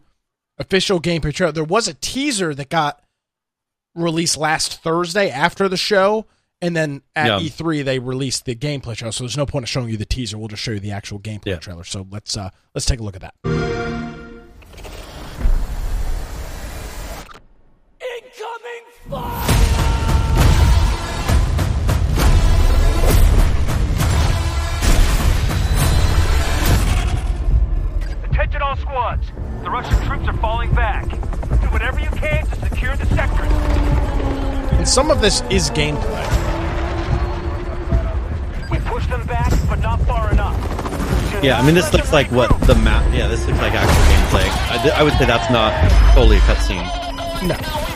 official gameplay trailer. There was a teaser that got released last Thursday after the show, and then at Yeah. E3 they released the gameplay trailer. So there's no point of showing you the teaser. We'll just show you the actual gameplay Yeah. trailer. So let's uh let's take a look at that. Some of this is gameplay. We pushed them back, but not far enough. Yeah. I mean, this looks like what the map. Yeah, this looks like actual gameplay. I, I would say that's not totally a cutscene. No.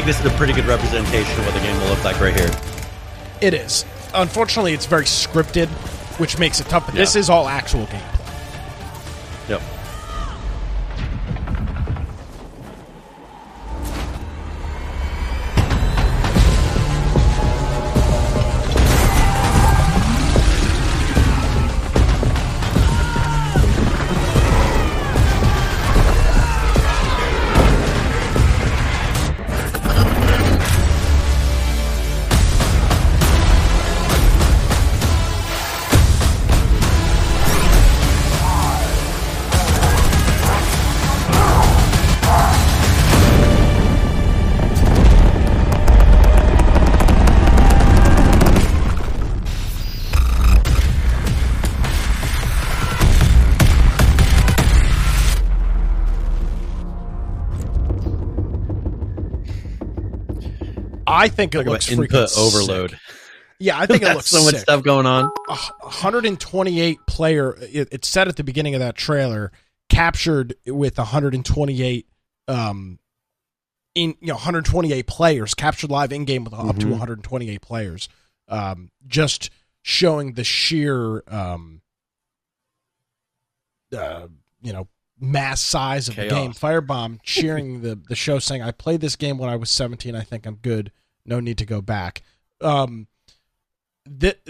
Think this is a pretty good representation of what the game will look like right here. It is. Unfortunately, it's very scripted, which makes it tough. But this is all actual gameplay. I think it looks input sick. overload. Yeah, I think it looks so much sick. stuff going on. 128 player it, it said at the beginning of that trailer captured with 128 um in you know 128 players captured live in game with up to Mhm. 128 players um just showing the sheer um uh you know mass size of Chaos. the game. Firebomb cheering the the show, saying, "I played this game when I was 17. I think I'm good. No need to go back." Um, th-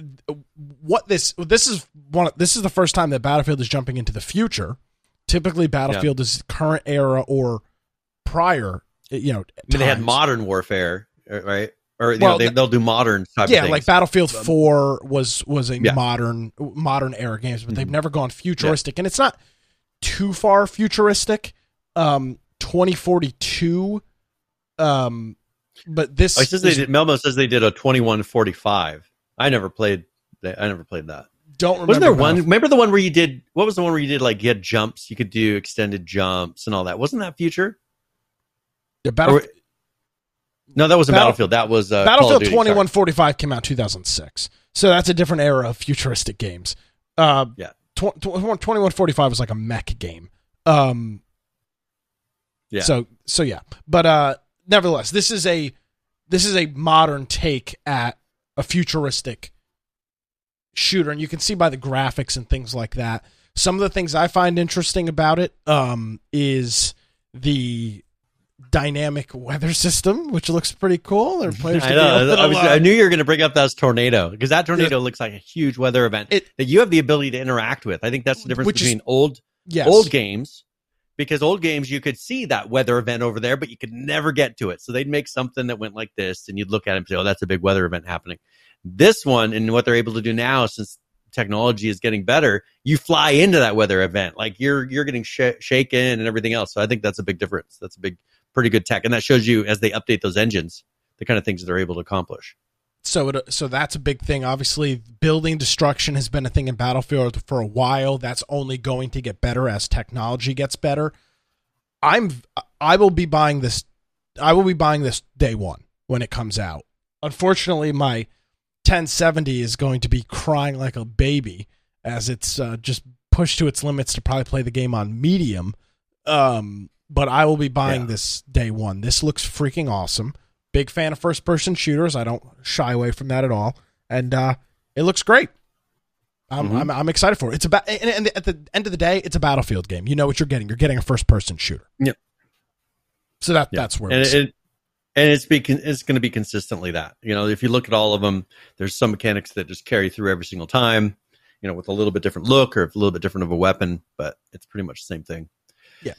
what this this is one. This is the first time that Battlefield is jumping into the future. Typically, Battlefield is current era or prior. You know, I mean, they had modern warfare, uh, right? Or you Well, know, they, they'll do modern type yeah, of like Battlefield Four was was a Yeah. modern modern era games, but they've Mhm. never gone futuristic, and it's not too far futuristic. Um, twenty forty two. Um, but this Oh, says they did, Melmo says they did a twenty one forty five. I never played. I never played that. don't remember. Wasn't there one? Remember the one where you did? What was the one where you did like you had jumps? You could do extended jumps and all that. Wasn't that future? Yeah, Battle- Or- No, that wasn't Battle- Battlefield. That was uh, Battlefield twenty one forty five came out two thousand six, so that's a different era of futuristic games. Uh, Yeah. twenty one forty five was like a mech game. Um, Yeah. So so yeah, but uh, nevertheless, this is a this is a modern take at a futuristic shooter, and you can see by the graphics and things like that. Some of the things I find interesting about it um, is the dynamic weather system, which looks pretty cool. Are players I know. I, was, I knew you were going to bring up that tornado because that tornado looks like a huge weather event It- that you have the ability to interact with. I think that's the difference Which is- between old yes. old games because old games you could see that weather event over there, but you could never get to it. So they'd make something that went like this, and you'd look at it and say, "Oh, that's a big weather event happening." This one and what they're able to do now, since technology is getting better, you fly into that weather event like you're you're getting sh- shaken and everything else. So I think that's a big difference. That's a big, pretty good tech, and that shows you as they update those engines the kind of things that they're able to accomplish. So it, so that's a big thing. Obviously, building destruction has been a thing in Battlefield for a while. That's only going to get better as technology gets better. I'm I will be buying this. I will be buying this day one when it comes out. Unfortunately, my 1070 is going to be crying like a baby as it's uh, just pushed to its limits to probably play the game on medium. Um, but I will be buying Yeah. this day one. This looks freaking awesome. Big fan of first person shooters. I don't shy away from that at all, and uh, it looks great. I'm, Mhm. I'm I'm excited for it. It's about and, and at the end of the day, it's a battlefield game. You know what you're getting. You're getting a first person shooter. Yep. So that Yeah. that's where and it's, it, and it's be it's going to be consistently that you know if you look at all of them there's some mechanics that just carry through every single time you know with a little bit different look or a little bit different of a weapon but it's pretty much the same thing Yeah.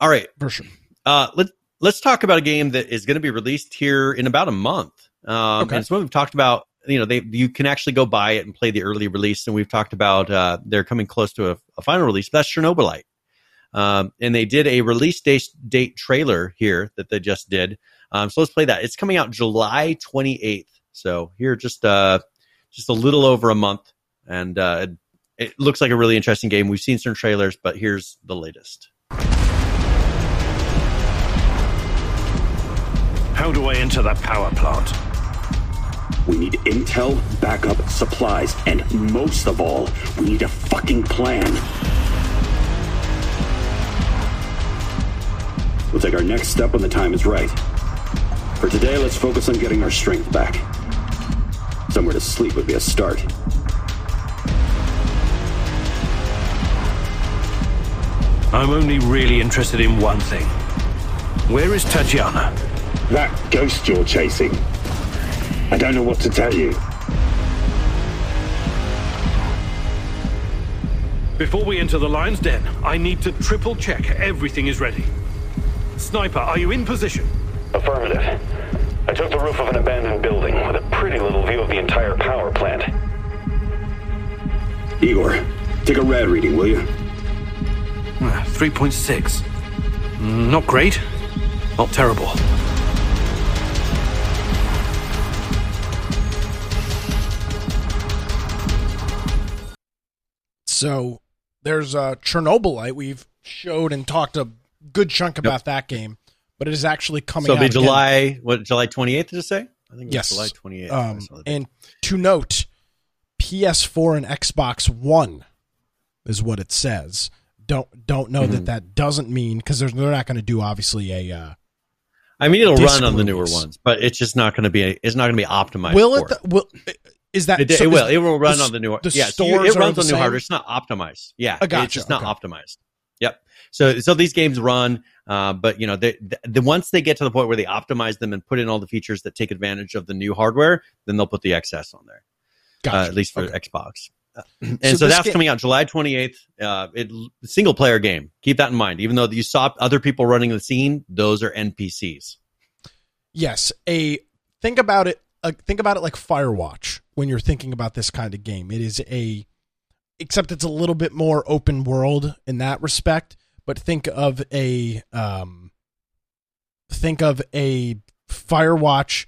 all right for sure. uh let's let's talk about a game that is going to be released here in about a month um Okay. and it's what we've talked about you know they you can actually go buy it and play the early release and we've talked about uh they're coming close to a, a final release that's chernobylite um, and they did a release date, date trailer here that they just did. Um, so let's play that. It's coming out July 28th. So here, just uh, just a little over a month, and uh, it looks like a really interesting game. We've seen some trailers, but here's the latest. How do I enter that power plant? We need intel, backup, supplies, and most of all, we need a fucking plan. We'll take our next step when the time is right. For today, let's focus on getting our strength back. Somewhere to sleep would be a start. I'm only really interested in one thing. Where is Tatiana? That ghost you're chasing. I don't know what to tell you. Before we enter the lion's den, I need to triple check everything is ready. Sniper, are you in position? Affirmative. I took the roof of an abandoned building with a pretty little view of the entire power plant. Igor, take a rad reading, will you? Ah, 3.6. Mm, Not great. Not terrible. So there's uh, Chernobylite. We've showed and talked a good chunk about that game, but it is actually coming So it'll be again. July what July 28th? Did it say? I think Yes. July 28th. Um, the and to note, PS4 and Xbox One is what it says. Don't don't know Mm-hmm. that that doesn't mean because they're not going to do obviously a. Uh, I mean, it'll run on the newer ones, but it's just not going to be. It's not going to be optimized. will it? Will is that It, so it will. It will run the- on the new. the yeah, stores it runs the on new hardware. It's not optimized. Yeah, I gotcha, it's just not okay. optimized. Yep. So so these games run, uh, but you know, they, the, the once they get to the point where they optimize them and put in all the features that take advantage of the new hardware, then they'll put the XS on there. Gotcha. Uh, at least for Okay. Xbox. Uh, and So so, that's ga- coming out July 28th. Uh, it single player game. Keep that in mind. Even though you saw other people running the scene, those are NPCs. Yes, a think about it. Uh, think about it like Firewatch when you're thinking about this kind of game. It is a, except it's a little bit more open world in that respect. But think of a, um, think of a Firewatch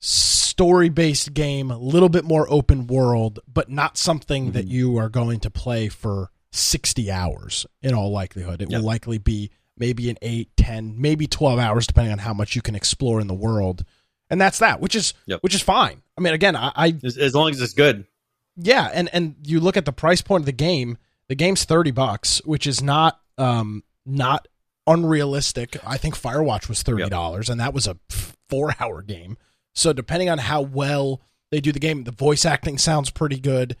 story based game, a little bit more open world, but not something that you are going to play for 60 hours in all likelihood. It Yep. will likely be maybe an 8, 10, maybe 12 hours depending on how much you can explore in the world. And that's that, which is Yep. which is fine. I mean, again, I, I As, as long as it's good. yeah, and and you look at the price point of the game. The game's thirty bucks, which is not um not unrealistic. I think Firewatch was thirty dollars, and that was a four hour game. So depending on how well they do the game, the voice acting sounds pretty good.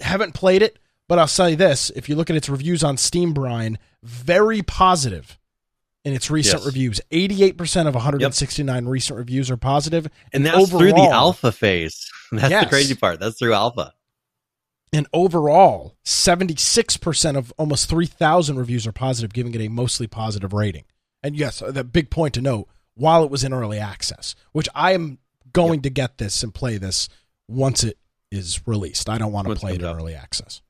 Haven't played it, but I'll tell you this: if you look at its reviews on Steam, Brian, very positive in its recent Yes. reviews. Eighty-eight percent of one hundred and sixty-nine recent reviews are positive, And that's through the alpha phase. That's Yes. the crazy part. That's through alpha. And overall, 76% of almost 3,000 reviews are positive, giving it a mostly positive rating. And yes, uh, the big point to note while it was in early access, which I am going to get this and play this once it is released. I don't want to Once play it in out. early access.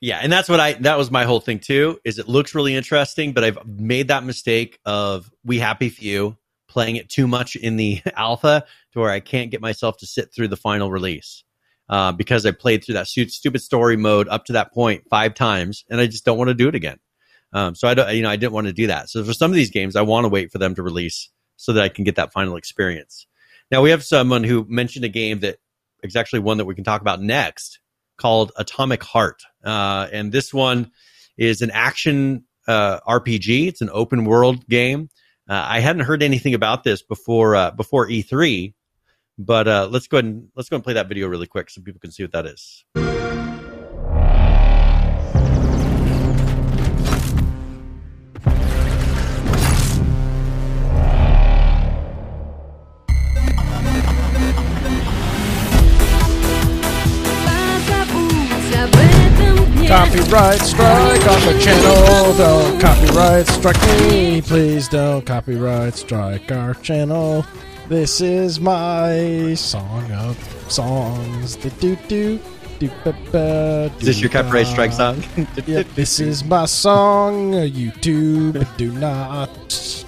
Yeah, and that's what I that was my whole thing too. Is it looks really interesting, but I've made that mistake of we happy few playing it too much in the alpha to where I can't get myself to sit through the final release uh, because I played through that stu- stupid story mode up to that point five times, and I just don't want to do it again. Um, so I don't, you know, I didn't want to do that. So for some of these games, I want to wait for them to release so that I can get that final experience. Now we have someone who mentioned a game that is actually one that we can talk about next called Atomic Heart. Uh, and this one is an action uh, RPG. It's an open world game. Uh, I hadn't heard anything about this before uh, before E3, but uh, let's go ahead and let's go and play that video really quick so people can see what that is. Copyright strike on the channel. Don't copyright strike me. Please don't copyright strike our channel. This is my song of songs. Do do do do ba ba. Is this your copyright strike song? Yep, this is my song. YouTube, do not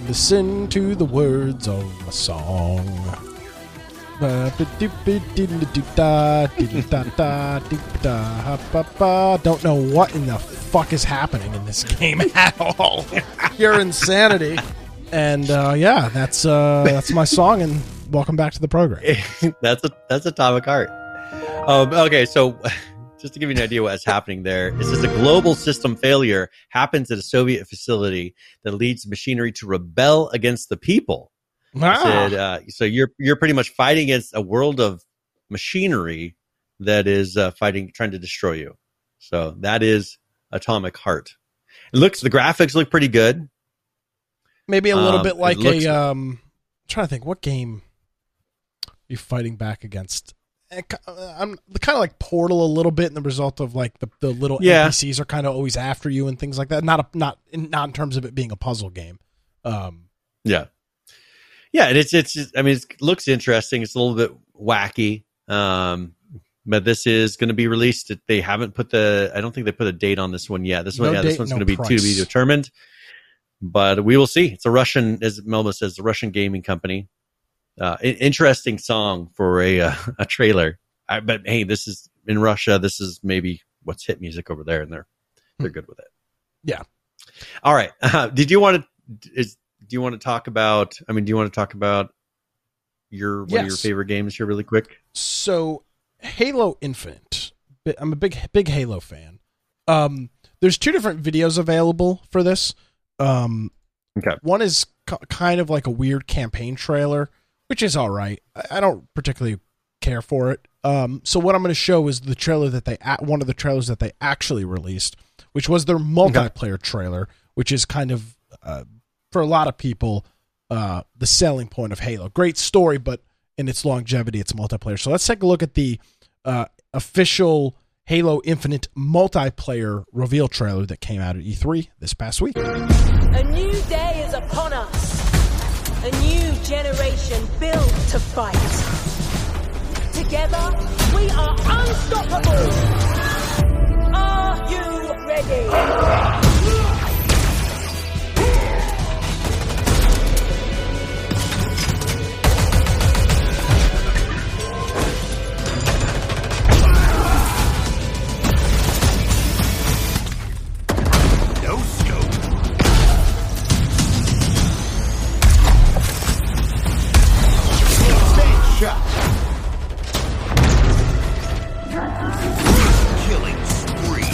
listen to the words of my song. Don't know what in the fuck is happening in this game at all. Pure insanity. And uh, yeah, that's uh, that's my song. And welcome back to the program. that's a that's Atomic Heart. Um, okay, so just to give you an idea what's happening there, it says a global system failure happens at a Soviet facility that leads machinery to rebel against the people. Ah, said, uh, so you're you're pretty much fighting against a world of machinery that is uh, fighting, trying to destroy you. So that is Atomic Heart. It looks the graphics look pretty good. maybe a little um, bit like looks- a. Um, I'm trying to think what game you fighting back against. Eh, uh, I'm kind of like Portal a little bit in the result of like the, the little Yeah. NPCs are kind of always after you and things like that. Not a, not in, not in terms of it being a puzzle game. Um, Yeah. Yeah, and it's it's just, I mean it looks interesting. It's a little bit wacky. Um but this is going to be released. They haven't put the I don't think they put a date on this one yet. This one No yeah, this one's no going to be to be determined. But we will see. It's a Russian as Melba says, a Russian gaming company. Uh interesting song for a uh, a trailer. I, but hey, this is in Russia. This is maybe what's hit music over there and they're they're good with it. Yeah. All right. Uh, did you want to is do you want to talk about I mean, do you want to talk about your one of your favorite games here really quick? so Halo Infinite. I'm a big big Halo fan. Um, there's two different videos available for this. Um, Okay. One is kind of like a weird campaign trailer, which is all right. I, I don't particularly care for it. Um, so what I'm going to show is the trailer that they at one of the trailers that they actually released, which was their multiplayer trailer, which is kind of uh, for a lot of people uh, the selling point of Halo. Great story, but in its longevity, it's multiplayer. So let's take a look at the uh, official Halo Infinite multiplayer reveal trailer that came out at E3 this past week. A new day is upon us. A new generation built to fight. Together, we are unstoppable. Are you ready? Killing spree.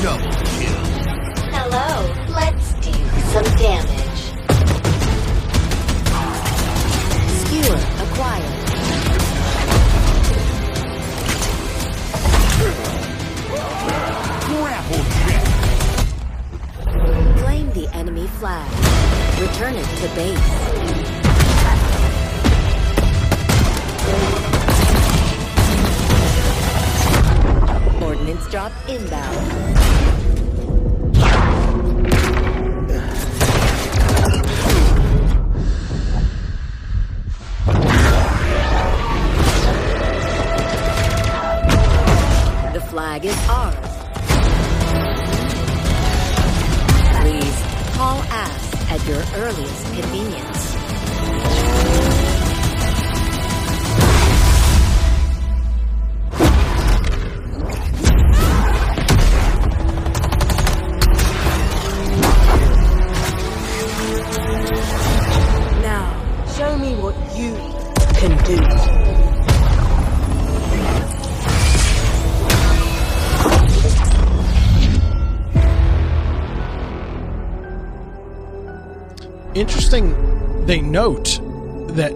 Double kill. Hello, let's do some damage. Skewer acquired. Enemy flag. Return it to base. Ordnance drop inbound.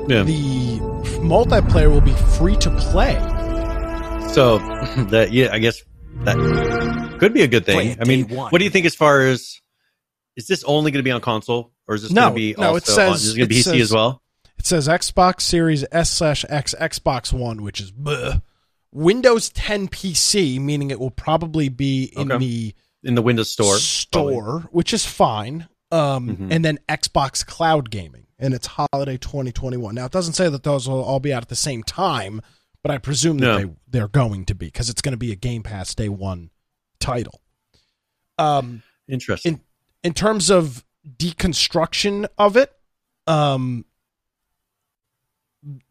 Yeah. the multiplayer will be free to play. So that yeah, I guess that could be a good thing. I mean, one. what do you think as far as is this only going to be on console or is this No, going to be no, also it says- on, is it going to be PC says- as well? It says Xbox Series S slash X, Xbox One, which is bleh. Windows 10 PC, meaning it will probably be in Okay. the In the Windows Store. store, which is fine. Um, Mhm. and then Xbox Cloud Gaming, and it's holiday 2021. Now it doesn't say that those will all be out at the same time, but I presume that No. they they're going to be because it's going to be a Game Pass Day One title. Um, Interesting. in in terms of deconstruction of it, um,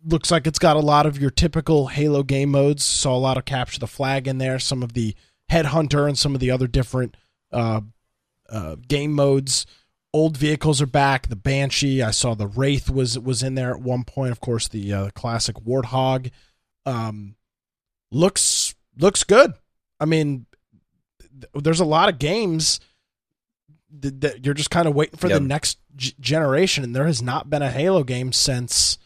looks like it's got a lot of your typical Halo game modes. Saw a lot of capture the flag in there, some of the headhunter, and some of the other different uh, uh, game modes. Old vehicles are back. The Banshee, I saw the Wraith was was in there at one point. Of course, the uh, classic Warthog. Um, looks looks good. I mean, th- there's a lot of games that, that you're just kind of waiting for Yep. the next g- generation, and there has not been a Halo game since.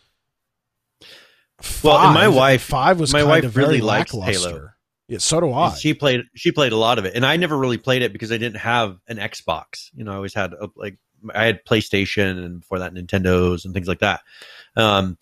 Well, and my five. wife- five was my kind wife of really likes. Halo. Yeah, so do I. She played she played a lot of it, and I never really played it because I didn't have an Xbox. You know, I always had a, like I had PlayStation, and before that Nintendos and things like that. Um,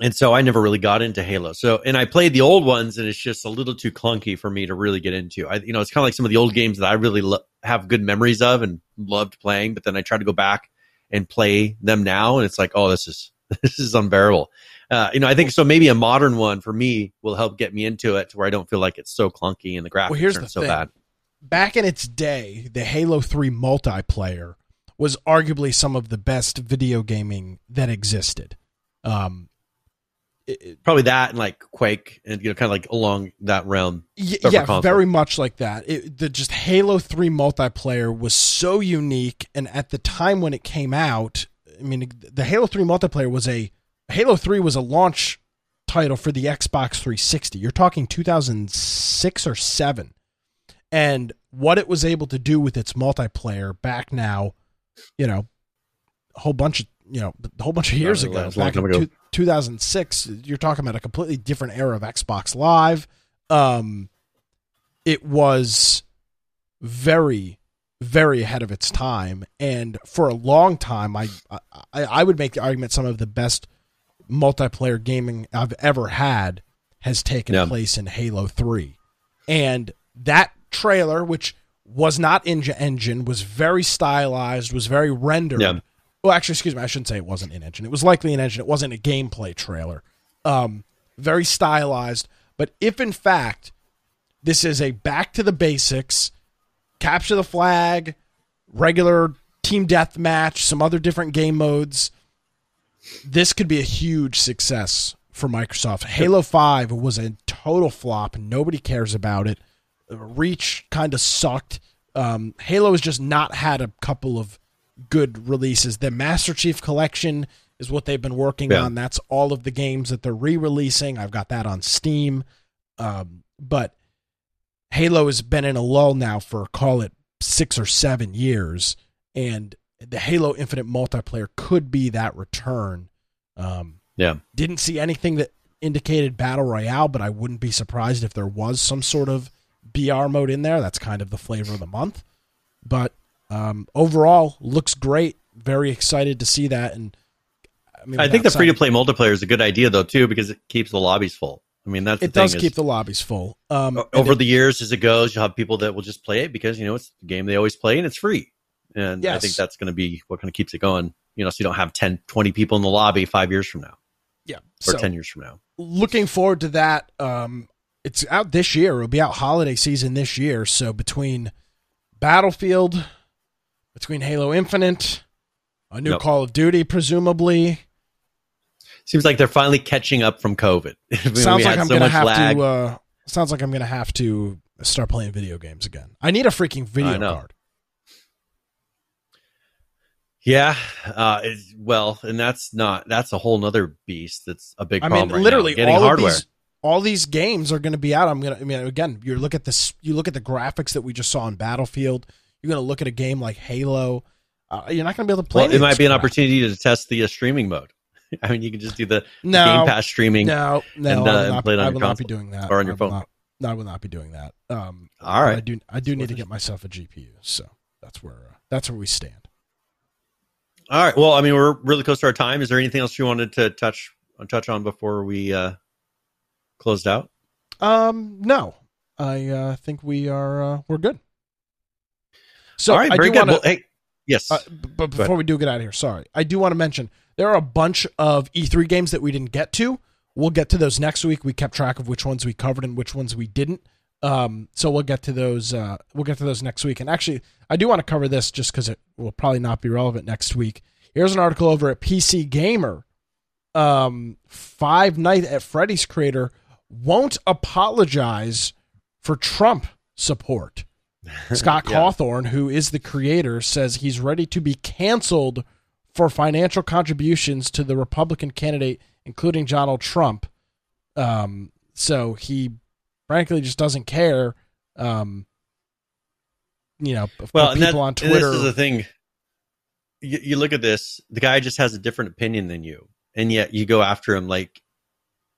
and so I never really got into Halo. So, and I played the old ones, and it's just a little too clunky for me to really get into. I, you know, it's kind of like some of the old games that I really lo- have good memories of and loved playing, but then I try to go back and play them now, and it's like, oh, this is this is unbearable. Uh, you know, I think so. Maybe a modern one for me will help get me into it to where I don't feel like it's so clunky and the graphics Well, here's aren't the so thing. bad. Back in its day, the Halo 3 multiplayer was arguably some of the best video gaming that existed. Um, Probably that and like Quake and you know, kind of like along that realm. Y- yeah, console. very much like that. It, the just Halo Three multiplayer was so unique, and at the time when it came out, I mean, the Halo Three multiplayer was a Halo Three was a launch title for the Xbox 360. You're talking 2006 or seven, and what it was able to do with its multiplayer back now, you know, a whole bunch of you know a whole bunch of years ago, a long back in ago. two, 2006. You're talking about a completely different era of Xbox Live. Um, it was very, very ahead of its time, and for a long time, I I, I would make the argument some of the best multiplayer gaming I've ever had has taken Yeah. place in Halo Three, and that trailer, which was not in engine, was very stylized, was very rendered. Yeah. Well, actually, excuse me, I shouldn't say it wasn't in engine. It was likely in engine. It wasn't a gameplay trailer. Um, very stylized. But if in fact this is a back to the basics, capture the flag, regular team deathmatch, some other different game modes, this could be a huge success for Microsoft. Halo 5 was a total flop. Nobody cares about it. Reach kind of sucked. Um, Halo has just not had a couple of good releases. The Master Chief Collection is what they've been working Yeah. on. That's all of the games that they're re-releasing. I've got that on Steam. Um, but Halo has been in a lull now for call it six or seven years, and the Halo Infinite multiplayer could be that return. Um, Yeah. didn't see anything that indicated battle royale, but I wouldn't be surprised if there was some sort of BR mode in there. That's kind of the flavor of the month. But um, overall, looks great. Very excited to see that. And I mean, I think the free to play multiplayer is a good idea though too because it keeps the lobbies full. I mean that's It does keep is, the lobbies full. Um, over it- the years as it goes, you'll have people that will just play it because you know it's the game they always play and it's free. And I think that's going to be what kind of keeps it going. You know, so you don't have 10, 20 people in the lobby five years from now yeah, or so- ten years from now. looking forward to that. Um, it's out this year. It'll be out holiday season this year. So between Battlefield, between Halo Infinite, a new Yep. Call of Duty, presumably. Seems like they're finally catching up from COVID. Sounds like I'm so gonna have lag. to. Uh, sounds like I'm gonna have to start playing video games again. I need a freaking video card. Yeah, uh, well, and that's not that's a whole nother beast. That's a big I problem. mean, right now, literally, getting all hardware. of these, all these games are going to be out. I'm gonna. I mean, again, you look at this. You look at the graphics that we just saw in Battlefield. You're going to look at a game like Halo. Uh, you're not going to be able to play. Well, it might be an opportunity to test the uh, streaming mode. I mean, you can just do the No, Game Pass streaming. No, no, and, I uh, will not, play it on I will not be doing that. or on your I phone. not- no, I will not be doing that. Um, All right. I do. I do Just need to get myself a GPU. So that's where. Uh, that's where we stand. All right. Well, I mean, we're really close to our time. Is there anything else you wanted to touch touch on before we uh, closed out? Um, no, I uh, think we are. Uh, we're good. So All right, I very do good. wanna- Well, hey, yes. Uh, b- but before we do get out of here, sorry, I do want to mention there are a bunch of E3 games that we didn't get to. We'll get to those next week. We kept track of which ones we covered and which ones we didn't. Um, so we'll get to those. Uh, we'll get to those next week. And actually, I do want to cover this just because it will probably not be relevant next week. Here's an article over at PC Gamer. Um, Five Night at Freddy's creator won't apologize for Trump support. Scott Yeah. Cawthon, who is the creator, says he's ready to be canceled for financial contributions to the Republican candidate, including Donald Trump. Um, so he frankly just doesn't care. Um, you know, well, and, that, people on Twitter. this is the thing. You, you look at this. The guy just has a different opinion than you, and yet you go after him like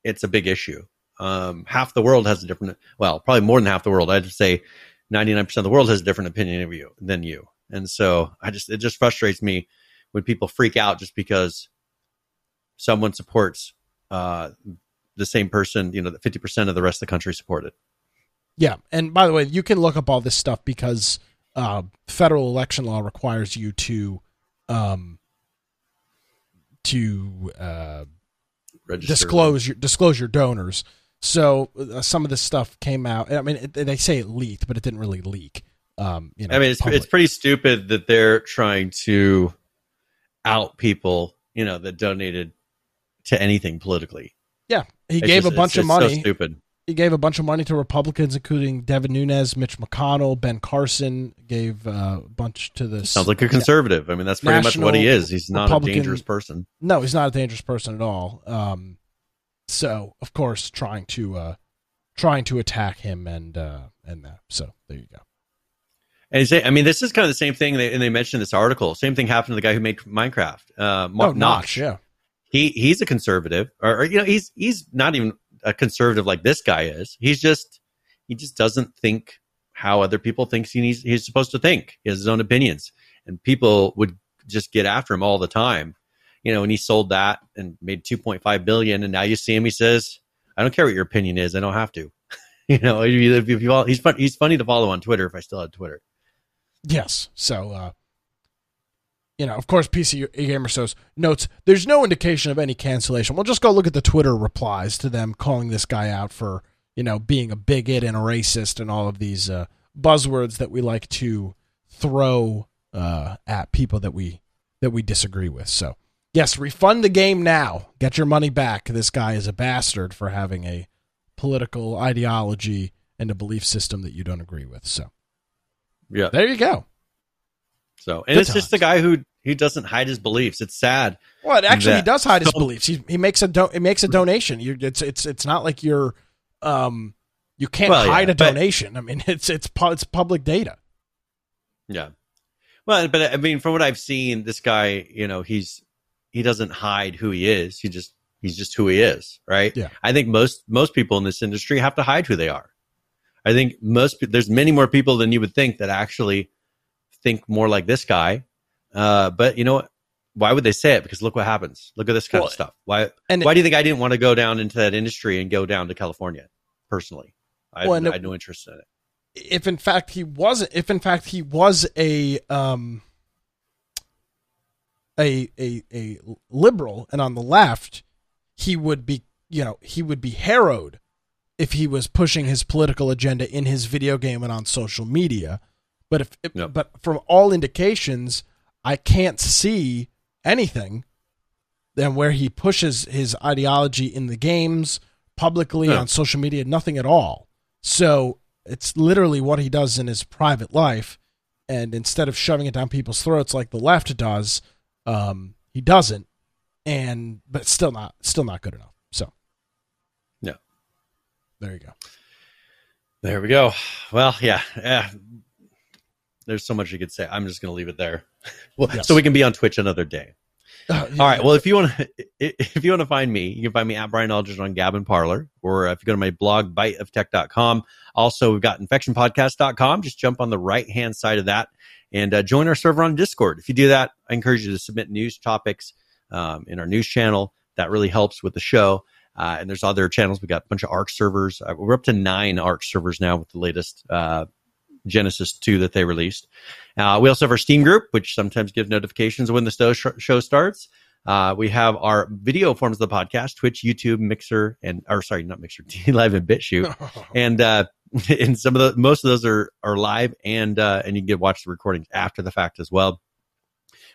it's a big issue. Um, half the world has a different. Well, probably more than half the world. I'd say ninety nine percent of the world has a different opinion of you than you. And so I just it just frustrates me when people freak out just because someone supports uh, the same person. You know, that fifty percent of the rest of the country supported. Yeah, and by the way, you can look up all this stuff because uh, federal election law requires you to um, to uh, Register. disclose your disclose your donors. So uh, some of this stuff came out. I mean, it, they say it leaked, but it didn't really leak. Um, you know, I mean, it's it's pretty stupid that they're trying to out people, you know, that donated to anything politically. Yeah. He It's gave just- a bunch it's- of it's so money. stupid. He gave a bunch of money to Republicans, including Devin Nunes, Mitch McConnell, Ben Carson. Gave uh, a bunch to the Sounds like a conservative. I mean, that's pretty much what he is. He's not Republican- a dangerous person. No, he's not a dangerous person at all. Um, so of course, trying to uh, trying to attack him and uh, and that. So there you go. And say, I mean, this is kind of the same thing, they, and they mentioned this article. Same thing happened to the guy who made Minecraft, uh, Mo- Oh, Notch, yeah. He he's a conservative, or, or you know, he's he's not even a conservative like this guy is. He's just he just doesn't think how other people think he needs, he's supposed to think. He has his own opinions, and people would just get after him all the time. You know, and he sold that and made two point five billion, and now you see him. He says, "I don't care what your opinion is. I don't have to." you know, if you, if you all, he's fun, he's funny to follow on Twitter. If I still had Twitter. Yes. So, uh, you know, of course, PC Gamer says notes there's no indication of any cancellation. Well, just go look at the Twitter replies to them calling this guy out for you know being a bigot and a racist and all of these uh, buzzwords that we like to throw uh, at people that we that we disagree with. So, yes, refund the game now. Get your money back. This guy is a bastard for having a political ideology and a belief system that you don't agree with. So, yeah, there you go. So, and Good it's just the guy who he doesn't hide his beliefs. It's sad. Well, actually, he does hide his so- beliefs. He he makes a do- he makes a donation. You it's it's it's not like you're um you can't Well, yeah, hide a but- donation. I mean, it's it's it's public data. Yeah. Well, but I mean, from what I've seen, this guy, you know, he's he doesn't hide who he is. He just he's just who he is, right? Yeah. I think most most people in this industry have to hide who they are. I think most there's many more people than you would think that actually think more like this guy. Uh, but you know what? Why would they say it? Because look what happens. Look at this kind Well, of stuff. Why? and- why do you think I didn't want to go down into that industry and go down to California personally? I, Well, I had no interest in it. If in fact he wasn't, if in fact he was a um a a a liberal and on the left, he would be you know he would be harrowed if he was pushing his political agenda in his video game and on social media. But if, if but from all indications, I can't see anything than where he pushes his ideology in the games publicly No. on social media. Nothing at all. So it's literally what he does in his private life, and instead of shoving it down people's throats like the left does, um, he doesn't. And but still not still not good enough. So Yeah. there you go. There we go. Well, yeah, yeah. There's so much you could say. I'm just going to leave it there. well, Yes. So we can be on Twitch another day. Uh, All right. Well, if you want to, if you want to find me, you can find me at Brian Aldridge on Gab and Parler, or if you go to my blog, biteoftech.com. Also, we've got infectionpodcast.com. Just jump on the right hand side of that and uh, join our server on Discord. If you do that, I encourage you to submit news topics um, in our news channel. That really helps with the show. Uh, and there's other channels. We've got a bunch of Ark servers. Uh, we're up to nine Ark servers now with the latest uh, Genesis 2 that they released. Uh, we also have our Steam group, which sometimes gives notifications when the show starts. Uh, we have our video forms of the podcast, Twitch, YouTube, Mixer, and or sorry, not Mixer, DLive and BitChute, and uh, and some of the most of those are are live, and uh, and you can get watch the recordings after the fact as well.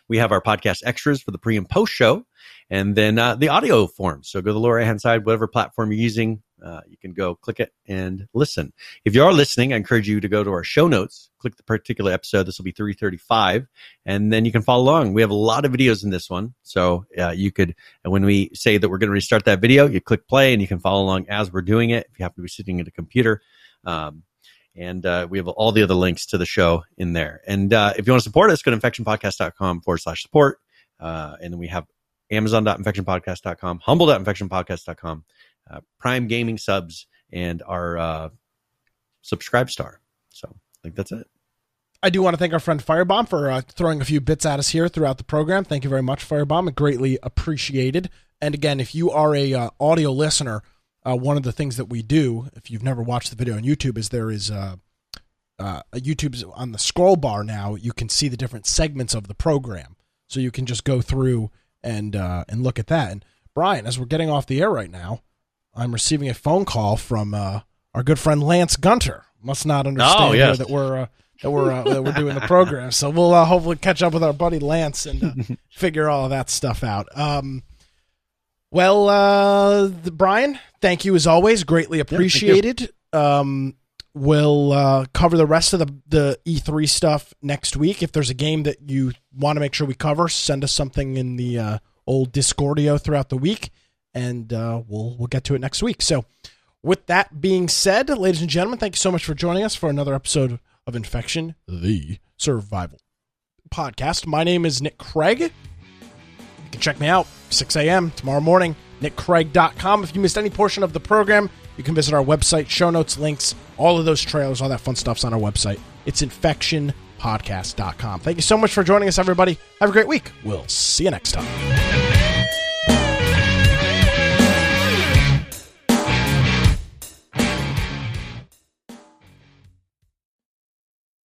We have our podcast extras for the pre and post show, and then uh, the audio forms. So go to the lower right hand side, whatever platform you're using, uh, you can go click it and listen. If you are listening, I encourage you to go to our show notes, click the particular episode. This will be 335, and then you can follow along. We have a lot of videos in this one, so uh, you could. When we say that we're going to restart that video, you click play, and you can follow along as we're doing it. If you happen to be sitting at a computer. Um, and uh, we have all the other links to the show in there. And uh, if you want to support us, go to infectionpodcast.com forward slash support. Uh, and then we have amazon.infectionpodcast.com, humble.infectionpodcast.com, uh, Prime Gaming subs, and our uh, subscribe star. So I think that's it. I do want to thank our friend Firebomb for uh, throwing a few bits at us here throughout the program. Thank you very much, Firebomb. Greatly appreciated. And again, if you are a uh, audio listener, uh, one of the things that we do, if you've never watched the video on YouTube, is there is uh, uh, a YouTube's on the scroll bar now. You can see the different segments of the program, so you can just go through and uh, and look at that. And Brian, as we're getting off the air right now, I'm receiving a phone call from uh, our good friend Lance Gunter. Must not understand Oh, yes. that we're uh, that we're uh, that we're doing the program. So we'll uh, hopefully catch up with our buddy Lance and uh, figure all of that stuff out. Um, well, uh, the, Brian, thank you as always. Greatly appreciated. um, we'll uh, cover the rest of the the E3 stuff next week. If there's a game that you want to make sure we cover, send us something in the uh, old Discordio throughout the week, and uh, we'll we'll get to it next week. So, with that being said, ladies and gentlemen, thank you so much for joining us for another episode of Infection, the survival podcast. My name is Nick Craig. Can check me out 6 a.m. tomorrow morning, nickcraig.com. If you missed any portion of the program, you can visit our website, show notes, links, all of those trailers, all that fun stuff's on our website. It's infectionpodcast.com. Thank you so much for joining us, everybody. Have a great week. We'll see you next time.